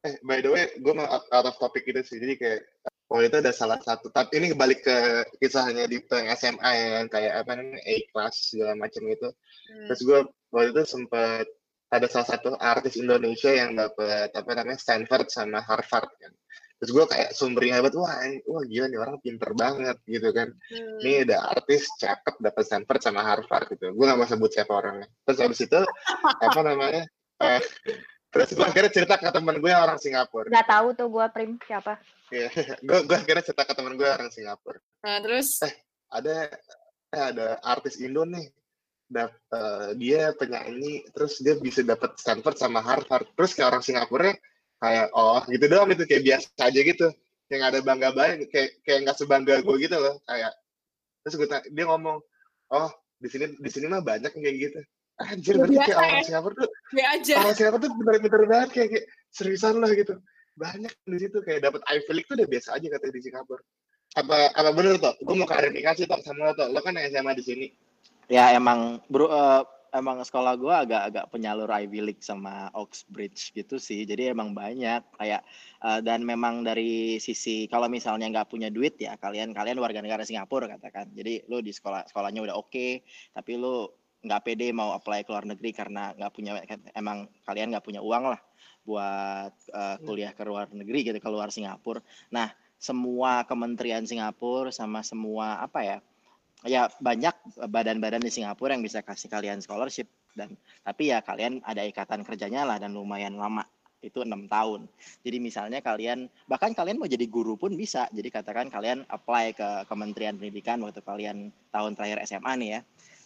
Speaker 5: eh by the way gue mau out of topic gitu sih jadi kayak Oh itu ada salah satu, tapi ini balik ke kisahnya di SMA yang kayak apa namanya A class segala macam itu. Hmm. Terus gue waktu itu sempat ada salah satu artis Indonesia yang dapat apa namanya Stanford sama Harvard kan. Terus gue kayak sumbernya hebat wah wah gila nih orang pinter banget gitu kan. Hmm. ini ada artis cakep dapat Stanford sama Harvard gitu. Gue gak mau sebut siapa orangnya. Terus habis itu apa namanya eh, terus gue akhirnya cerita ke teman gue yang orang Singapura.
Speaker 4: Gak tahu tuh gue prim siapa.
Speaker 5: Iya, gue gue akhirnya cerita ke teman gue orang Singapura.
Speaker 1: Nah terus?
Speaker 5: Eh ada eh, ada artis Indo nih dap, uh, dia penyanyi terus dia bisa dapat Stanford sama Harvard. Terus kayak orang Singapura kayak oh gitu doang itu kayak biasa aja gitu. Yang ada bangga banget kayak kayak nggak sebangga gue gitu loh kayak. Terus gue dia ngomong oh di sini di sini mah banyak yang kayak gitu. Anjir berarti kayak orang ya. Singapura tuh
Speaker 1: aja.
Speaker 5: orang Singapura tuh bener-bener banget kayak, kayak seriusan lah gitu. Banyak di situ kayak dapat Ivy League tuh udah biasa aja katanya di Singapura. Apa apa bener tuh gue mau klarifikasi tuh sama lo tuh lo kan SMA di sini
Speaker 6: ya emang bro uh, emang sekolah gue agak-agak penyalur Ivy League sama Oxbridge gitu sih. Jadi emang banyak kayak uh, dan memang dari sisi kalau misalnya nggak punya duit ya kalian kalian warga negara Singapura katakan. Jadi lu di sekolah sekolahnya udah oke okay, tapi lu nggak pede mau apply ke luar negeri karena nggak punya emang kalian nggak punya uang lah buat uh, kuliah ke luar negeri gitu ke luar Singapura. Nah semua kementerian Singapura sama semua apa ya ya banyak badan-badan di Singapura yang bisa kasih kalian scholarship dan tapi ya kalian ada ikatan kerjanya lah dan lumayan lama itu enam tahun. Jadi misalnya kalian bahkan kalian mau jadi guru pun bisa. Jadi katakan kalian apply ke Kementerian Pendidikan waktu kalian tahun terakhir SMA nih ya.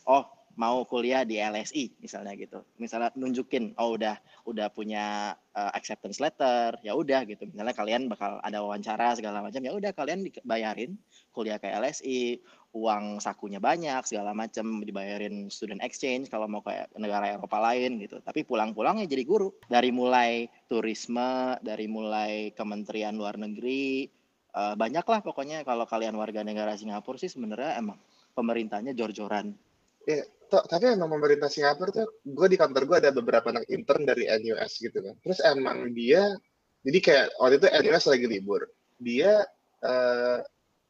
Speaker 6: Oh mau kuliah di LSI misalnya gitu. Misalnya nunjukin oh udah udah punya uh, acceptance letter, ya udah gitu. Misalnya kalian bakal ada wawancara segala macam, ya udah kalian dibayarin kuliah ke LSI, uang sakunya banyak segala macam, dibayarin student exchange kalau mau ke negara Eropa lain gitu. Tapi pulang-pulangnya jadi guru. Dari mulai turisme, dari mulai Kementerian Luar Negeri, uh, banyak lah pokoknya kalau kalian warga negara Singapura sih sebenarnya emang pemerintahnya jor-joran.
Speaker 5: Ya, toh, tapi emang pemerintah Singapura tuh, gue di kantor gue ada beberapa anak intern dari NUS gitu kan. Terus emang dia, jadi kayak waktu itu NUS lagi libur, dia uh,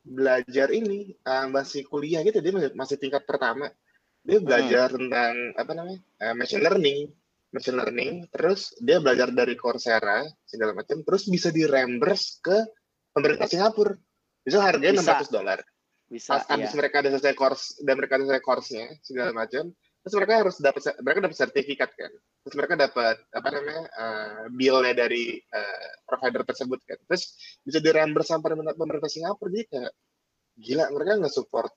Speaker 5: belajar ini uh, masih kuliah gitu, dia masih tingkat pertama. Dia hmm. belajar hmm. tentang apa namanya uh, machine learning, machine learning. Terus dia belajar dari Coursera segala macam, terus bisa di reimburse ke pemerintah Singapura. Bisa harganya enam ratus dolar
Speaker 6: bisa
Speaker 5: pas habis iya. mereka ada selesai course dan mereka ada selesai course-nya segala macam terus mereka harus dapat mereka dapat sertifikat kan? Terus mereka dapat apa namanya uh, bill-nya dari uh, provider tersebut kan? Terus bisa dirember sama pemerintah, pemerintah Singapura jadi kayak gila mereka nggak support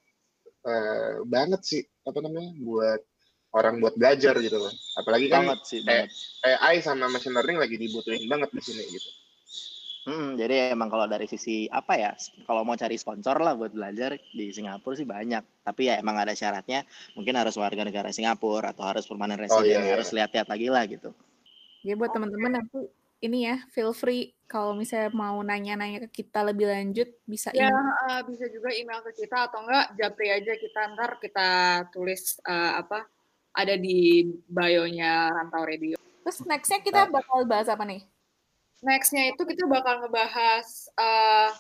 Speaker 5: uh, banget sih apa namanya buat orang buat belajar gitu loh. Apalagi kan banget sih, AI sama machine learning lagi dibutuhin banget di sini gitu
Speaker 6: Hmm, jadi emang kalau dari sisi apa ya, kalau mau cari sponsor lah buat belajar di Singapura sih banyak. Tapi ya emang ada syaratnya, mungkin harus warga negara Singapura atau harus permanen oh, resident, oh, iya, iya. harus lihat-lihat lagi lah gitu.
Speaker 3: Ya buat teman-teman nanti ini ya, feel free kalau misalnya mau nanya-nanya ke kita lebih lanjut bisa
Speaker 1: ya uh, bisa juga email ke kita atau enggak japri aja kita ntar kita tulis uh, apa ada di bio-nya Rantau Radio.
Speaker 3: Terus nextnya kita bakal bahas apa nih?
Speaker 1: Nextnya itu kita bakal ngebahas uh,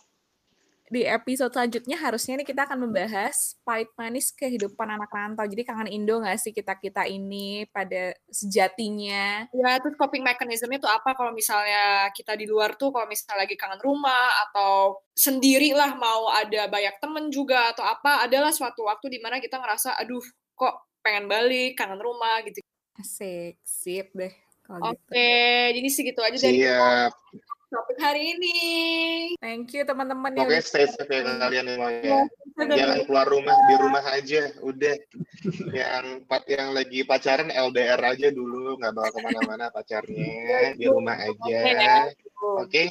Speaker 3: di episode selanjutnya harusnya nih kita akan membahas pahit manis kehidupan anak rantau. Jadi kangen Indo nggak sih kita-kita ini pada sejatinya?
Speaker 1: Ya, terus coping mechanism itu apa kalau misalnya kita di luar tuh kalau misalnya lagi kangen rumah atau sendiri lah mau ada banyak temen juga atau apa, adalah suatu waktu di mana kita ngerasa aduh kok pengen balik, kangen rumah gitu.
Speaker 3: Asik, sip deh.
Speaker 1: Oke, okay, gitu. jadi segitu aja dari
Speaker 5: Siap
Speaker 1: topik hari ini.
Speaker 3: Thank you teman-teman.
Speaker 5: Pokoknya stay safe ya kalian semuanya. Jangan keluar rumah, di rumah aja. Udah. yang empat yang lagi pacaran LDR aja dulu, nggak bawa ke mana-mana pacarnya. Di rumah aja. Oke. Okay?